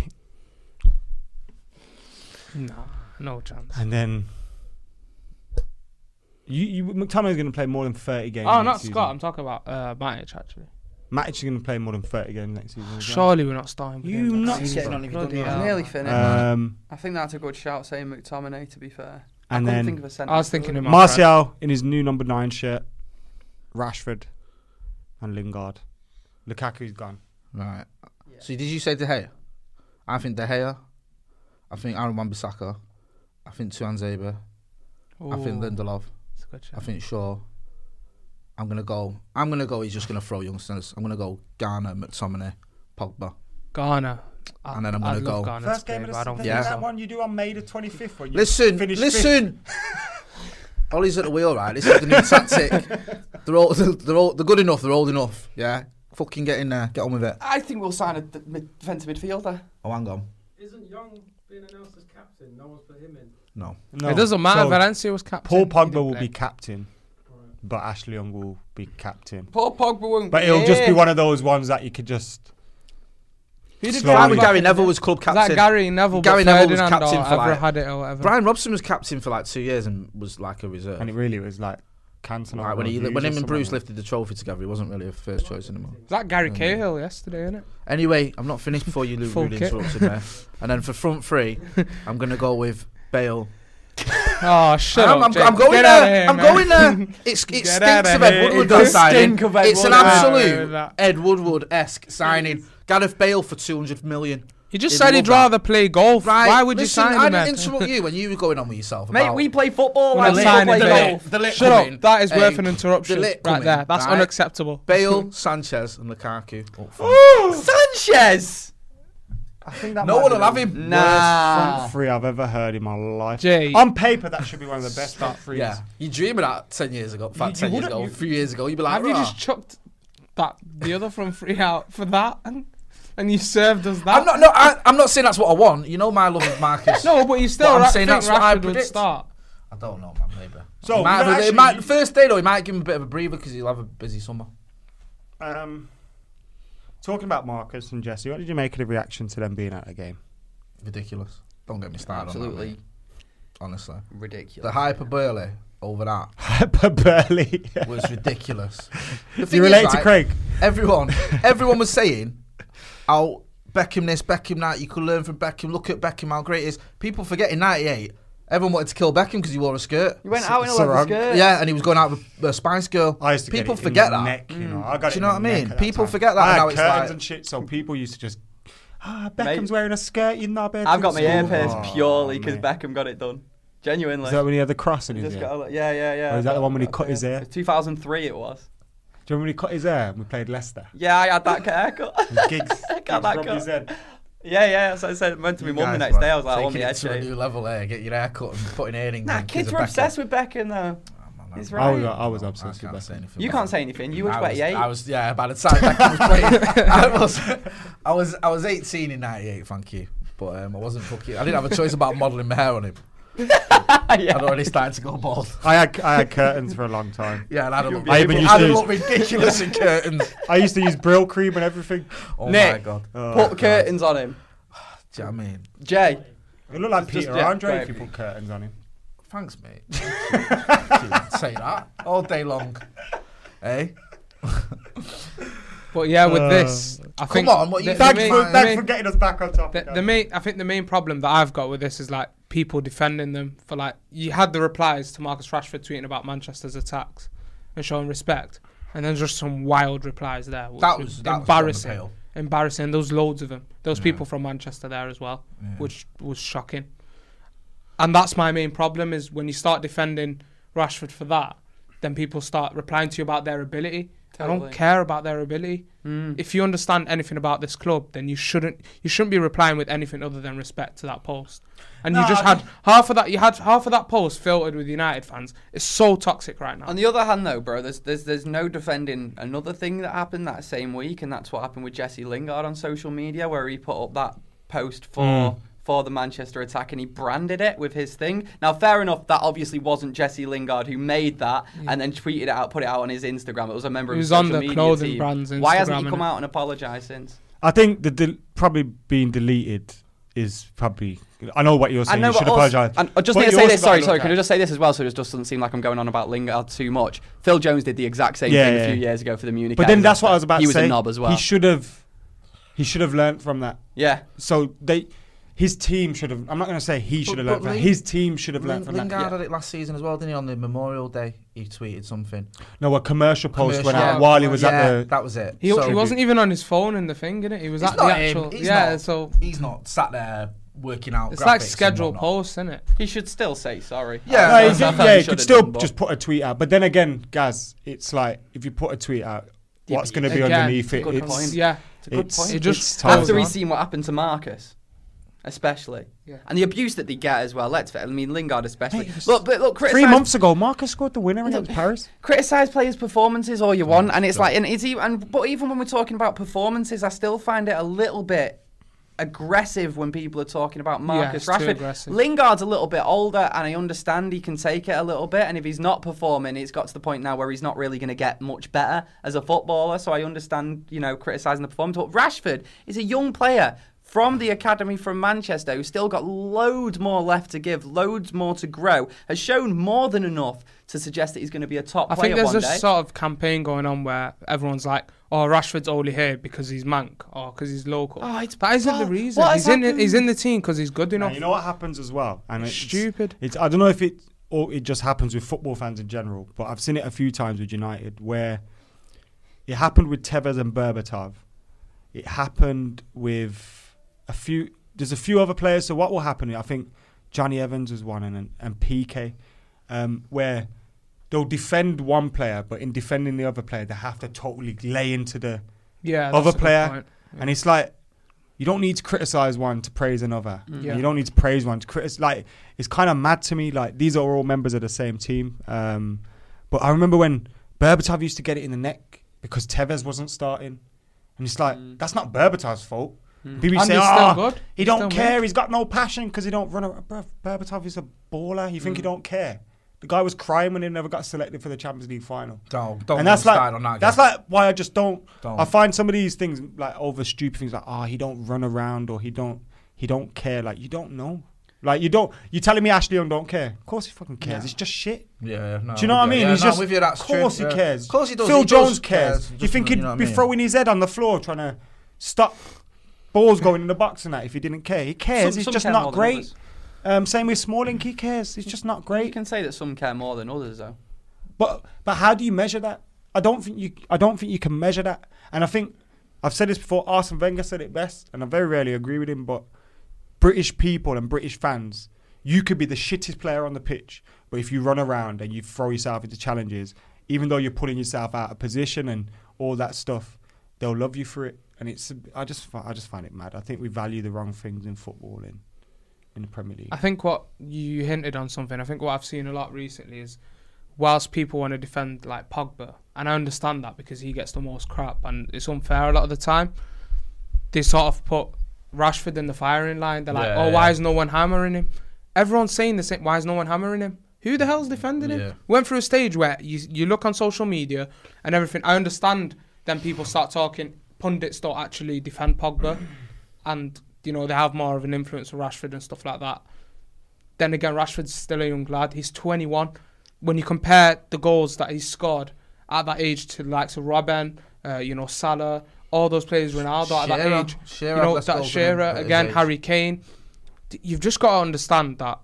No, no chance. And then. You, you, McTominay's going to play more than 30 games. Oh, next not season. Scott. I'm talking about uh, Matic actually. Matic is going to play more than 30 games next season. as well. Surely we're not starting. with You him next getting on if you don't Bloody know. Nearly finished. Um, I think that's a good shout saying McTominay, to be fair. and I couldn't then think of a sentence. I was thinking him. Martial in his new number nine shirt. Rashford. And Lingard. Lukaku's gone. Right. So did you say De Gea? I think De Gea. I think Aaron Wan-Bissaka. I think Tuanzebe. I think Lindelof. It's a good I think Shaw. I'm gonna go. I'm gonna go. He's just gonna throw youngsters. I'm gonna go Garner, McTominay, Pogba. Garner. I- And then I'm I'd gonna go- Garner First game of the season. Yeah. That one you do on May the 25th. When you Listen, finish listen. Ole's at the wheel, right? This is the new tactic. They're all, they're all, they're good enough. They're old enough. Yeah, fucking get in there. Get on with it. I think we'll sign a d- mid- defensive midfielder. Oh, hang on. Isn't Young being announced as captain? No one's put him in. No. No. It doesn't matter. So, Valencia was captain. Paul Pogba will play. be captain, but Ashley Young will be captain. Paul Pogba won't But be it'll just be here. one of those ones that you could just. Who did Slowly. Gary, Gary Gary Neville was club Is captain. that Gary Neville? Gary Neville was captain for ever like- had it or whatever. Brian Robson was captain for like two years and was like a reserve. And it really was like Cantona. Like when he, when him and Bruce someone. lifted the trophy together, he wasn't really a first choice anymore. Was that Gary Mm. Cahill yesterday, isn't it? Anyway, I'm not finished before you Luke Full really kit. interrupted me. And then for front three, I'm gonna go with Bale. Oh, shut I'm, up! I'm, Jake. I'm going Get there. here, I'm man. going there. It's, it Get stinks outta of Ed here. Woodward It signing. stink of Ed It's an absolute Ed Woodward esque signing. Gareth Bale for 200 million. He just said he'd love that. rather play golf. Right. Why would listen, you sign that? I didn't then? interrupt you when you were going on with yourself. Mate, we play football. We're like not we signing play the golf. The lit Shut coming. up! That is worth an interruption the lit right coming, there. That's right? unacceptable. Bale, Sanchez, and Lukaku. Oh, up. Sanchez. I think that No one will have him. worst Nah. front three I've ever heard in my life. Jay. On paper, that should be one of the best front threes. Yeah, you dream of that ten years ago. In fact, You- you ten years ago, you- a few years ago, you'd be like, Have you just chucked that the other front free out for that, and, and you served us that? I'm not. No, I, I'm not saying that's what I want. You know my love of Marcus. No, but you still. But I'm saying think that's what I Rashford would start. I don't know, man. Maybe. So, He might no, a- actually, it might, you- first day though, he might give him a bit of a breather because he'll have a busy summer. Um, talking about Marcus and Jesse, what did you make of the reaction to them being at a game? Ridiculous. Don't get me started. On that, Absolutely honestly, ridiculous. the hyperbole over that Hyperbole. was ridiculous. The Do thing you is, relate to right, Craig? Everyone, everyone was saying, "Oh, Beckham this, Beckham that. You could learn from Beckham. Look at Beckham, how great he is." People forget in '98, Everyone wanted to kill Beckham because he wore a skirt. You went out in a leather skirt. Yeah, and he was going out with a Spice Girl. I used to People get it forget in that. Neck, you know, I got Do you know what I mean? neck at that People time. forget that, I and had now it's curtains like- and shit, so people used to just. Ah, Mate. Beckham's wearing a skirt, you knobhead. I've got my School. ear pierced Oh, purely because. Beckham got it done. Genuinely. Is that when he had the cross in his Just ear? got a- yeah, yeah, yeah. Or is that the one when he cut his hair? 2003 it was. Do you remember when he cut his hair and we played Leicester? Yeah, I had that haircut. And Giggs, I got Giggs that cut. his head. Yeah, yeah. So I said, it went to be You mum the next were day. I was like, I want taking my it head to a new level there. Get your hair cut and put putting earrings. Nah, in kids 'cause were of obsessed with Beckham though. He's I was, I was obsessed can't with Beckham. You can't say anything. You were 28. I was yeah. By the time Beckham was playing, I was I was I was 18 in '98. Thank you, but um, I wasn't fucking. I didn't have a choice about modelling my hair on him. I'd already started to go bald. I had I had curtains for a long time. Yeah, and I'd have looked, I even used I'd to have use, ridiculous in curtains. I used to use Brylcreem and everything. Oh Nick, my god. Oh, Put God. curtains on him. Do you know what I mean? Jay. It looked like Just- just- Peter yeah, Andre if you put curtains on him. Thanks, mate. Dude, say that all day long. eh? But yeah, with Uh, this, I come think on, what you the Thanks, main- for, thanks main- for getting us back on topic. the, the main, I think the main problem that I've got with this is like people defending them for like you had the replies to Marcus Rashford tweeting about Manchester's attacks and showing respect, and then just some wild replies there. Which That was was- that was the embarrassing. pale. embarrassing. There was loads of them. There was people from Manchester there as well, Yeah. which was shocking. And that's my main problem is when you start defending Rashford for that, then people start replying to you about their ability. I don't care about their ability. Mm. If you understand anything about this club, then you shouldn't you shouldn't be replying with anything other than respect to that post. And you just I had half of that. You had half of that post filtered with United fans. It's so toxic right now. On the other hand, though, bro, there's there's there's no defending another thing that happened that same week, and that's what happened with Jesse Lingard on social media, where he put up that post for mm. For the Manchester attack, and he branded it with his thing. Now, fair enough, that obviously wasn't Jesse Lingard who made that, and then tweeted it out, put it out on his Instagram. It was a member It of his on social the media clothing team. brand's Why hasn't he come out and apologised since? I think the del- probably being deleted is probably. I know what you're I saying. know, you should also- apologise. and I just But need to say this. Sorry, sorry. Can I just say this as well, so it just doesn't seem like I'm going on about Lingard too much. Phil Jones did the exact same Yeah, thing yeah. a few years ago for the Munich. But then that's what I was about He to was say. a knob as well. He should have. He should have learnt from that. yeah. So they, his team should have. I'm not going to say he should have but learnt from that. Ling- His team should have Ling- learnt from Lingard that. had it last season as well, didn't he? On the Memorial Day, he tweeted something. No, a commercial post went out Yeah, while he was yeah, at the. that was it. he, So- he wasn't even on his phone in the thing, innit? He was at the actual. him. He's yeah, not, so he's not sat there working out. it's like scheduled whatnot. posts, isn't it? He should still say sorry. Yeah, No, I he's- don't yeah, he could should've still done, just put a tweet out. But then again, guys, it's like if you put a tweet out, what's but going to be again, underneath it? It's. Yeah, It's a good it's, point. It just it's tells. After he's seen what happened to Marcus, especially, Yeah. and the abuse that they get as well. Let's face. it, I mean, Lingard especially. Hey, look, but look, Three months ago, Marcus scored the winner against Paris. criticize players' performances all you want, oh, and it's like, and it's even, and but even when we're talking about performances, I still find it a little bit aggressive when people are talking about Marcus it's too Rashford. Lingard's a little bit older, and I understand he can take it a little bit. And if he's not performing, it's got to the point now where he's not really going to get much better as a footballer. So I understand, you know, criticising the performance. But Rashford is a young player from the academy from Manchester who's still got loads more left to give, loads more to grow, has shown more than enough to suggest that he's going to be a top I player think there's one this day. sort of campaign going on where everyone's like, "Oh, Rashford's only here because he's Mank or because he's local." Oh, it's- that isn't the reason. He's has in. He's in the team because he's good Now, enough. you know what happens as well, and it's Stupid. It's I don't know if it or it just happens with football fans in general, but I've seen it a few times with United where it happened with Tevez and Berbatov. It happened with a few. There's a few other players. So what will happen? I think Jonny Evans was one, and and PK, um, where they'll defend one player, but in defending the other player, they have to totally lay into the yeah, other player, point. and it's like you don't need to criticize one to praise another. Mm. Yeah. You don't need to praise one to criticize. Like it's kind of mad to me. Like these are all members of the same team. Um, but I remember when Berbatov used to get it in the neck because Tevez wasn't starting, and it's like that's not Berbatov's fault. Hmm. People And say, he's still "Oh, good. he He's don't still care. good." He's got no passion because he don't run." A, Bruv, Berbatov is a baller. You think Mm. he hmm. don't care? The guy was crying when he never got selected for the Champions League final Don't, don't and that's like on that. that's like why I just don't, Don't. I find some of these things like over stupid things like oh he don't run around or he don't he don't care like you don't know like you don't you telling me Ashley Young don't care of course he fucking cares it's just shit Yeah, no, do you know what I I'm mean Yeah, he's no, just with you. That's of course true. he yeah. cares Of course he does. Phil he Jones does cares cares. you think he'd know what I be mean? throwing his head on the floor trying to stop balls going in the box and that if he didn't care he cares Some- he's some just not great. Um, same with Smalling. He cares. He's just not great. You can say that some care more than others, though. But but how do you measure that? I don't think you I don't think you can measure that. And I think I've said this before. Arsene Wenger said it best, and I very rarely agree with him. But British people and British fans, you could be the shittest player on the pitch, but if you run around and you throw yourself into challenges, even though you're pulling yourself out of position and all that stuff, they'll love you for it. And it's I just I just find it mad. I think we value the wrong things in football in in the Premier League. I think what you hinted on something. I think what I've seen a lot recently is, whilst people want to defend like Pogba, and I understand that because he gets the most crap and it's unfair a lot of the time. They sort of put Rashford in the firing line. They're like, Yeah, "Oh, yeah. why is no one hammering him?" Everyone's saying the same. Why is no one hammering him? Who the hell's defending him? Yeah. Went through a stage where you you look on social media and everything. I understand. Then people start talking. Pundits don't actually defend Pogba, and you know they have more of an influence on Rashford and stuff like that. Then again, Rashford's still a young lad. He's 21. When you compare the goals that he's scored at that age to the likes of Robben, uh, you know Salah, all those players, Ronaldo at that age, Shearer you know that goals than him Shearer again. Harry Kane. You've just got to understand that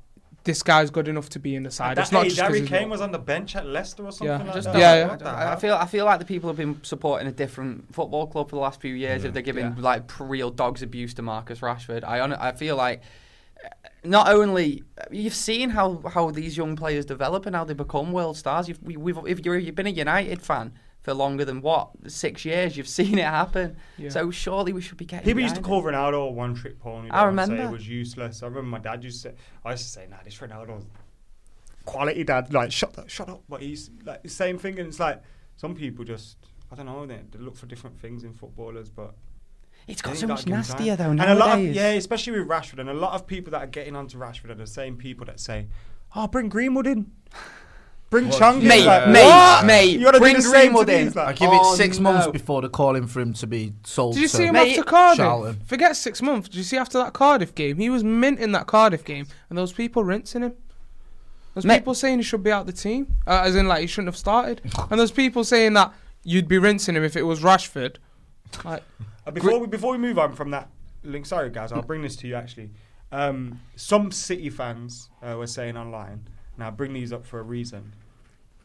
this guy's good enough to be in the side. it's not just 'cause Harry he's Kane not- was on the bench at Leicester or something Yeah. like Just that. Yeah, yeah. I, I feel I feel like the people have been supporting a different football club for the last few years. If they're giving Yeah. like real dogs abuse to Marcus Rashford, I hon- I feel like uh, not only you've seen how, how these young players develop and how they become world stars. You've we, we've if you're you've been a United fan for longer than what six years, you've seen it happen. Yeah. So surely we should be getting. People used to call. Ronaldo a one trick pony. I remember. it was useless. I remember my dad used to say, I used to say, nah, this Ronaldo's quality dad. Like, shut up, shut up. But he's like the same thing. And it's like, some people just, I don't know, they, they look for different things in footballers. But It's got so much nastier though And a lot of, nowadays. yeah, especially with Rashford. And a lot of people that are getting onto Rashford are the same people that say, oh, bring Greenwood in. Bring What? Chong in. Mate, Like, mate, what? mate, You gotta do bring the Greenwood in. like- I give it Oh, six months before they're calling for him to be sold. Did you to see him Mate, after Cardiff? Charlton. Forget six months. Did you see after that Cardiff game? He was mint in that Cardiff game, and those people rinsing him. There's Mate- people saying he should be out the team, uh, as in like he shouldn't have started, and there's people saying that you'd be rinsing him if it was Rashford. Like, Uh, before we before we move on from that link, sorry guys, I'll bring this to you actually. Um, some City fans uh, were saying online. Now I bring these up for a reason.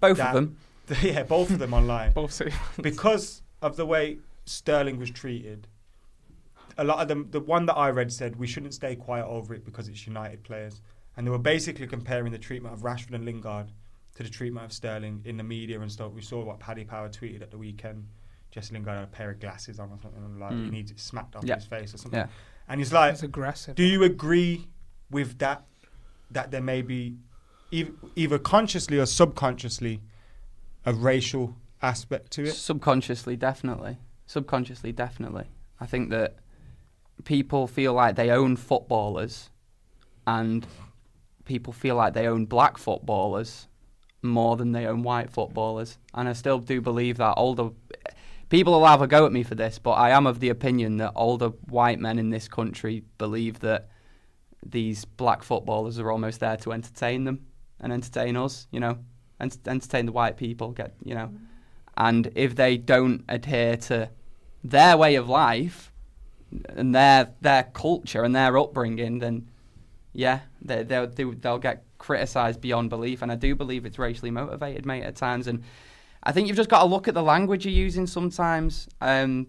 Both that- of them. yeah, both of them online. both City. because of the way Sterling was treated. A lot of them, the one that I read said we shouldn't stay quiet over it because it's United players, and they were basically comparing the treatment of Rashford and Lingard to the treatment of Sterling in the media and stuff. We saw what Paddy Power tweeted at the weekend. Jesse Lingard had a pair of glasses on or something, and like he Mm. needs it smacked off Yeah. his face or something. Yeah. And he's like, It's aggressive. do you agree with that? That there may be eith- either consciously or subconsciously a racial aspect to it. Subconsciously, definitely. Subconsciously, definitely. I think that people feel like they own footballers, and people feel like they own black footballers more than they own white footballers. And I still do believe that older people will have a go at me for this, but I am of the opinion that older white men in this country believe that these black footballers are almost there to entertain them and entertain us, you know, and entertain the white people. Get you know, and if they don't adhere to their way of life and their their culture and their upbringing, then yeah, they they'll they'll, they'll get criticised beyond belief. And I do believe it's racially motivated, mate, at times. And I think you've just got to look at the language you're using sometimes. Um,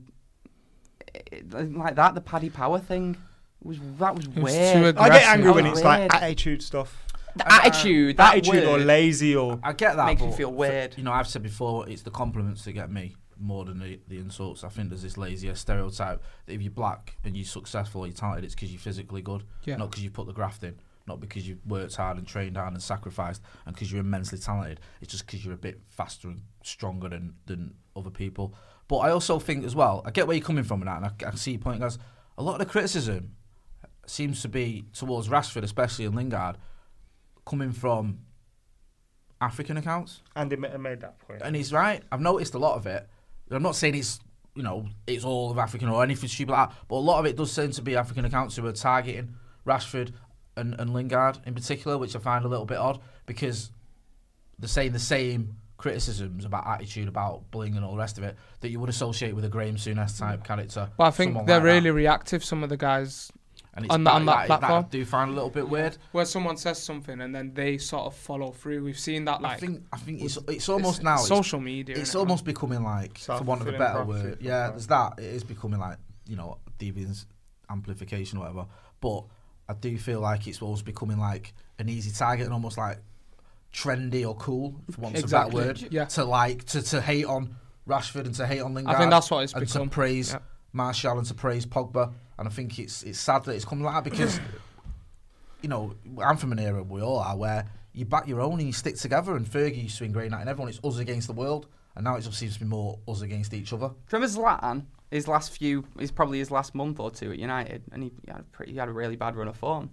it- like that, the Paddy Power thing was that was was weird. I get angry when was it's like weird. attitude stuff. The attitude, that attitude or lazy or I get that. Makes me but feel for- weird. you know, I've said before, it's the compliments that get me more than the, the insults. I think there's this lazier stereotype that if you're black and you're successful, or you're talented, it's because you're physically good, Yeah. not because you put the graft in, not because you've worked hard and trained hard and sacrificed, and because you're immensely talented. It's just because you're a bit faster and stronger than, than other people. But I also think as well, I get where you're coming from in that, and I, I see your point, guys. A lot of the criticism seems to be towards Rashford, especially in Lingard, coming from African accounts. And he made that point. And he's right. I've noticed a lot of it. I'm not saying it's you know it's all of African or anything stupid like that, but a lot of it does seem to be African accounts who are targeting Rashford and, and Lingard in particular, which I find a little bit odd because they're saying the same criticisms about attitude, about bullying and all the rest of it that you would associate with a Graham Souness type character. But I think they're like that. really reactive. Some of the guys and it's On the- on that I platform? do find a little bit weird. Where someone says something and then they sort of follow through. We've seen that like I think I think it's it's almost now it's- social media. It's innit, almost becoming like, for want of a better prophecy word, yeah. a There's that. It is becoming like you know deviance amplification or whatever. But I do feel like it's almost becoming like an easy target and almost like trendy or cool, for want Exactly, of a better word. yeah. To like to, to hate on Rashford and to hate on Lingard. I think that's what it's and become. to praise Yeah. Martial and to praise Pogba. And I think it's it's sad that it's come like that because you know I'm from an era we all are where you back your own and you stick together. And Fergie used to ingrain that in everyone. It's us against the world, and now it just seems to be more us against each other. Do you remember Zlatan? His last few, is probably his last month or two at United, and he, he had a pretty, he had a really bad run of form.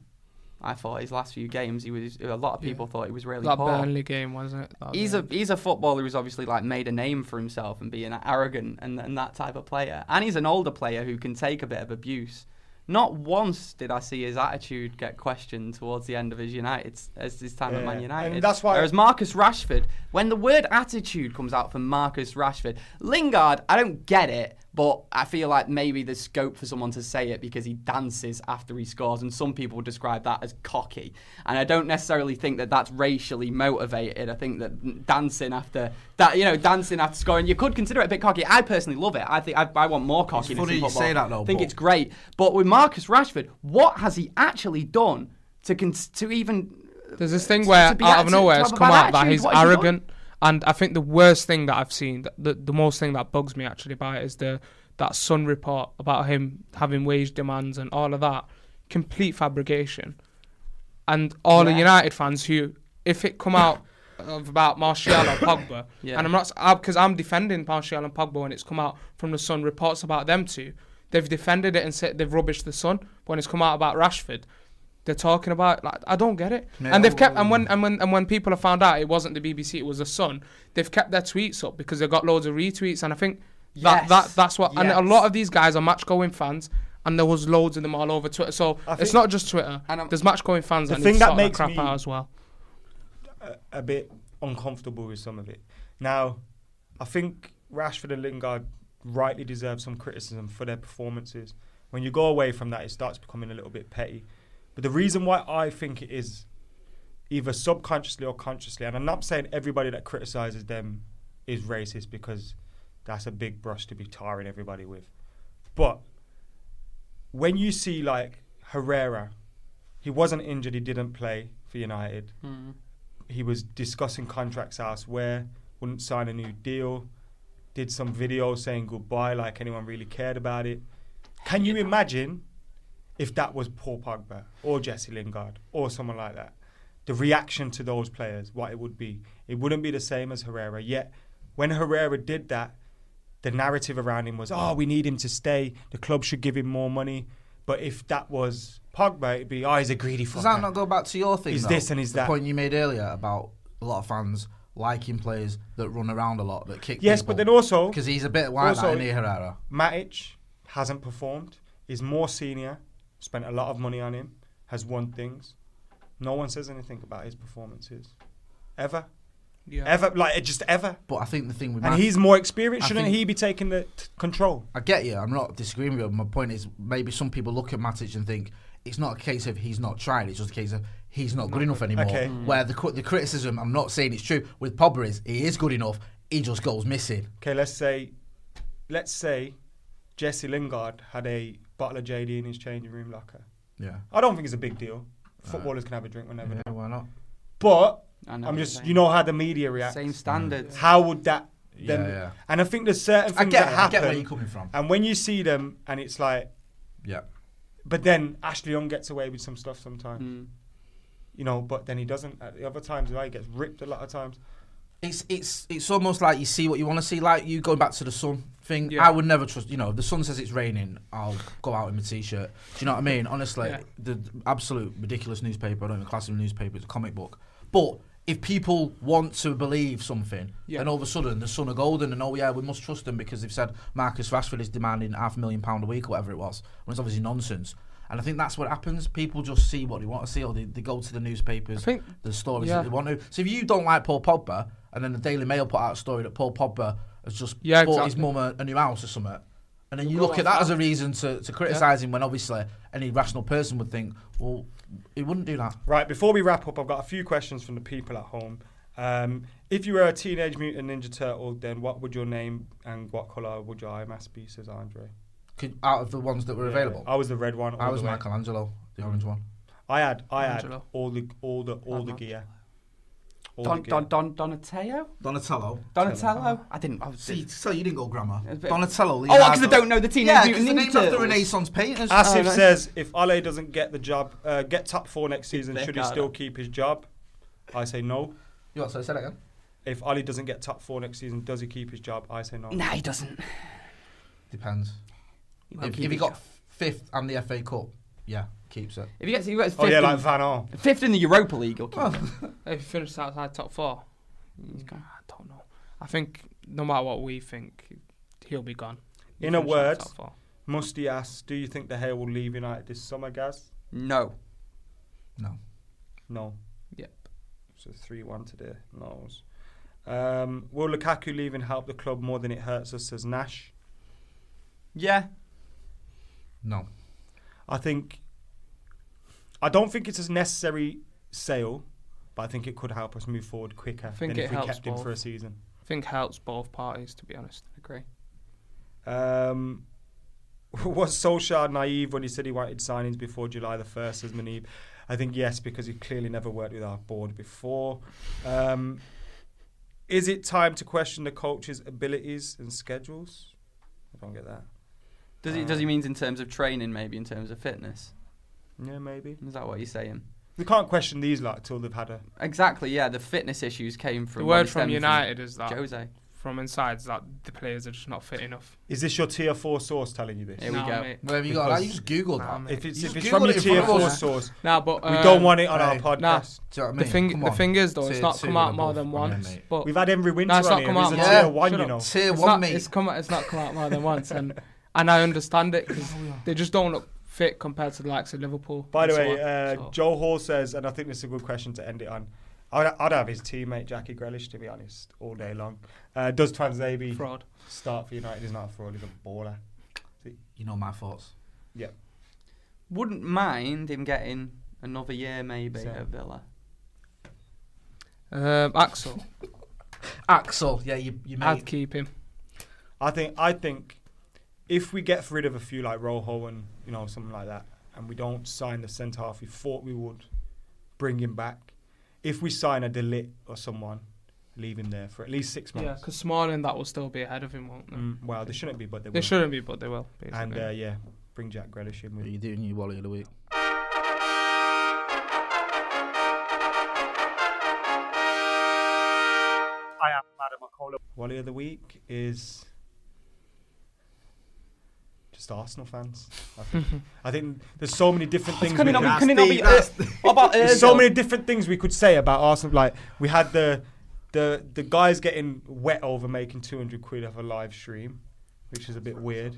I thought his last few games, he was. A lot of people thought he was really that poor. Burnley game wasn't it? That He's a he's a footballer who's obviously like made a name for himself and being arrogant and, and that type of player. And he's an older player who can take a bit of abuse. Not once did I see his attitude get questioned towards the end of his United as his time at Yeah, Man and United. that's why- Whereas Marcus Rashford, when the word attitude comes out from Marcus Rashford, Lingard, I don't get it, but I feel like maybe there's scope for someone to say it because he dances after he scores, and some people describe that as cocky. And I don't necessarily think that that's racially motivated. I think that dancing after that, you know, dancing after scoring, you could consider it a bit cocky. I personally love it. I think I, I want more cockiness funny you say that, though, I think but- it's great. But with Marcus Rashford, what has he actually done to cons- to even? There's this uh, thing to- where to be out of nowhere to it's come out that he's What done? arrogant, and I think the worst thing that I've seen, the, the most thing that bugs me actually about it is the that Sun report about him having wage demands and all of that, complete fabrication, and all the United fans who, if it come out of about Martial or Pogba, Yeah. and I'm not because I'm defending Martial and Pogba when it's come out from the Sun reports about them two, they've defended it and said they've rubbished the Sun. But when it's come out about Rashford, they're talking about like I don't get it. And they've kept and when and when and when people have found out it wasn't the BBC, it was the Sun. They've kept their tweets up because they've got loads of retweets, and I think that Yes. that that's what. And a lot of these guys are match going fans. And there was loads of them all over Twitter, so it's not just Twitter. And There's match going fans The thing that makes crap me- out as well. a, a bit uncomfortable with some of it. Now, I think Rashford and Lingard rightly deserve some criticism for their performances. When you go away from that, it starts becoming a little bit petty. But the reason why I think it is either subconsciously or consciously, and I'm not saying everybody that criticizes them is racist because that's a big brush to be tarring everybody with. But when you see like Herrera, he wasn't injured, he didn't play for United. Hmm. He was discussing contracts elsewhere, wouldn't sign a new deal, did some videos saying goodbye like anyone really cared about it. Can you imagine if that was Paul Pogba or Jesse Lingard or someone like that? The reaction to those players, what it would be. It wouldn't be the same as Herrera. Yet, when Herrera did that, the narrative around him was, oh, we need him to stay. The club should give him more money. But if that was Pogba, it'd be, oh, he's a greedy fucker. Does that not go back to your thing? Is this and is the that? point you made earlier about a lot of fans liking players that run around a lot that kick. Yes, but then also because he's a bit like also, that, he, Herrera? Matic hasn't performed. Is more senior. Spent a lot of money on him. Has won things. No one says anything about his performances, ever, Yeah. ever. Like it just ever. But I think the thing with And Matic- he's more experienced. I Shouldn't think- he be taking the t- control? I get you. I'm not disagreeing with you. My point is maybe some people look at Matic and think it's not a case of he's not trying. It's just a case of he's not good enough anymore. Okay. Mm. Where the the criticism, I'm not saying it's true with Pogba is he is good enough. He just goes missing. Okay, let's say, let's say, Jesse Lingard had a bottle of JD in his changing room locker. Yeah. I don't think it's a big deal. Footballers can have a drink whenever. they Yeah, want. why not? But I know I'm just, saying. you know how the media reacts. Same standards. How would that? Then, Yeah, yeah. And I think there's certain I things get that it, I happen. get where you're coming from. And when you see them, and it's like, Yeah. but then Ashley Young gets away with some stuff sometimes. Mm. You know, but then he doesn't. At the other times, like, he gets ripped a lot of times. It's it's it's almost like you see what you want to see. Like you going back to the sun thing. Yeah. I would never trust. You know, if the sun says it's raining. I'll go out in my t-shirt. Do you know what I mean? Honestly, Yeah. the absolute ridiculous newspaper. I don't even class it a newspaper. It's a comic book. But if people want to believe something, Yeah. then all of a sudden the sun are golden, and oh yeah, we must trust them because they've said Marcus Rashford is demanding half a million pound a week or whatever it was. When it's obviously nonsense. And I think that's what happens. People just see what they want to see, or they, they go to the newspapers, think- the stories yeah. that they want to. So if you don't like Paul Pogba, and then the Daily Mail put out a story that Paul Pogba has just Yeah, bought his mum a, a new house or something, And then you look at that as a reason to, to criticise him when obviously any rational person would think, well, he wouldn't do that. Right, before we wrap up, I've got a few questions from the people at home. Um, if you were a Teenage Mutant Ninja Turtle, then what would your name and what colour would your eye mask be, says Andre? Could, out of the ones that were Yeah, available, I was the red one. I was. Michelangelo, the orange one. I had, I had all the, all the, all the gear. All Don. Don, Don, Donatello? Donatello. Donatello? I didn't. I was, See, so you didn't go grammar. It's a bit- Donatello. Oh, because I don't know the Teenage Yeah, Mutant because Ninja named after Renaissance painters. Asif Oh, says if Ole doesn't get the job, uh, get top four next season, should he still keep his job? I say no. You what? So say that again. If Ole doesn't get top four next season, does he keep his job? I say no. Nah, he doesn't. Depends. won't If, if he got job. fifth and the FA Cup, yeah, keeps it. If he gets, if he gets Oh fifth, yeah, in, like Van Gaal. fifth in the Europa League, he'll keep him. If he finished outside top four, He's gone. I don't know. I think no matter what we think, he'll be gone. He In a finished outside word. Musty asks, do you think De Gea will leave United this summer, Gaz? No. No. No. Yep. So 3 1 today. No's. Um, will Lukaku leaving help the club more than it hurts us, says Nash? Yeah. No. I think. I don't think it's a necessary sale, but I think it could help us move forward quicker I think than it if we helps kept him for a season. I think helps both parties, to be honest. I Agree. Um, was Solskjaer naive when he said he wanted signings before July the 1st, says Manib? I think yes, because he clearly never worked with our board before. Um, is it time to question the coach's abilities and schedules? I don't get that. Does he? Does he mean in terms of training? Maybe in terms of fitness? Yeah, maybe. Is that what you're saying? We can't question these like till they've had a. Exactly. Yeah. The fitness issues came from The word from stemmed United is that Jose. from inside is that the players are just not fit enough. Is this your tier four source telling you this? Here we Nah, go. mate. Where have you got that? You just Googled Nah, that. mate. If it's You if it's from Googled your it in tier four us. source, Nah, but we uh, don't want it on our podcast. Nah, Do you know what I the thing, the thing is though, it's not come out more than from once. mate. But We've had every winter No, it's not come out a more. tier Yeah, one, you know. Tier one, mate. it's come. It's not come out more than once, and and I understand it because they just don't look fit compared to the likes of Liverpool. By the so way, on, uh, so. Joe Hall says, and I think this is a good question to end it on. I'd, I'd have his teammate Jackie Grealish, to be honest, all day long. Uh, does Tuanzebe fraud. start for United? He's not a fraud, he's a baller. You know my thoughts. Yeah. Wouldn't mind him getting another year maybe So- at Villa. Um, Axel, Axel, yeah, you you I'd keep him. I think I think if we get rid of a few like Rojo and you know something like that, and we don't sign the centre half we thought we would, bring him back. If we sign a De Ligt or someone, leave him there for at least six months. Yeah, months. because Smalling that will still be ahead of him, won't they? Mm, well, they shouldn't be, but they, They will. shouldn't be, but they will. Basically. And uh, yeah, bring Jack Grealish in What are with. you doing, you Wally of the week? I am Madam Macaulay. Wally of the week is just Arsenal fans. I think, I think there's so many different things. Can we it not be? Can it not be? Uh, what about There's so many different things we could say about Arsenal. Like we had the the the guys getting wet over making 200 quid off a live stream, which is a bit weird.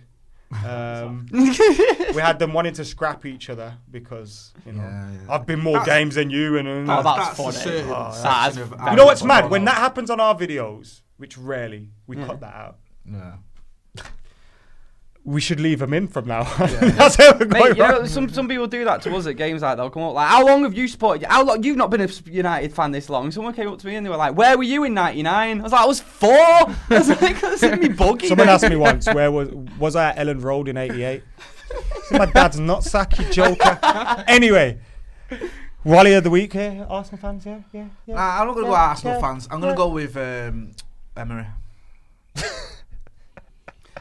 Um, we had them wanting to scrap each other because you know Yeah, yeah. I've been more games than you, and, and Oh, that's, That's funny. Oh, that's you know what's mad when that happens on our videos, which rarely we Yeah. cut that out. Yeah. We should leave them in from now. on. That's how we're going. Mate, you know, some some people do that to us at games like they'll come up like, "How long have you supported? How long you've not been a United fan this long?" Someone came up to me and they were like, "Where were you in '99?" I was like, "I was four. I was like, "That's me buggy." Someone asked me once, where was was I at Elland Road in '88? my dad's nutsack, you joker. anyway, Wally of the week here, Arsenal fans, yeah, yeah, yeah. Nah, I'm not going to Yeah, go Arsenal yeah, fans. I'm going yeah. to go with um, Emery.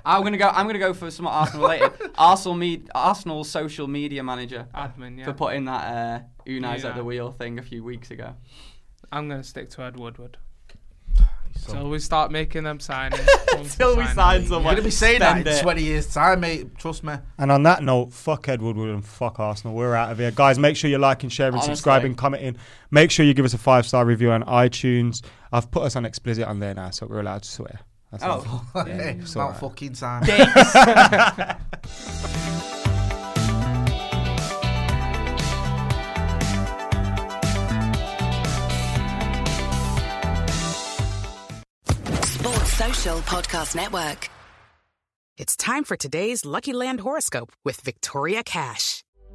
I'm gonna go. I'm gonna go for some Arsenal related. Arsenal me, Arsenal social media manager admin. Yeah, for putting that uh, Unai's at the wheel thing a few weeks ago. I'm gonna stick to Ed Woodward. So- So we start making them signings. once Till we sign sign them. You're going to be saying that Spend in it. 20 years' time, mate. Trust me. And on that note, fuck Ed Woodward and fuck Arsenal. We're out of here. Guys, make sure you're liking, sharing, Honestly. subscribing, commenting. Make sure you give us a five star review on iTunes. I've put us on explicit on there now, so we're allowed to swear. That's Oh. all. hey, it's about alright. fucking time. Sports Social Podcast Network. It's time for today's Lucky Land horoscope with Victoria Cash.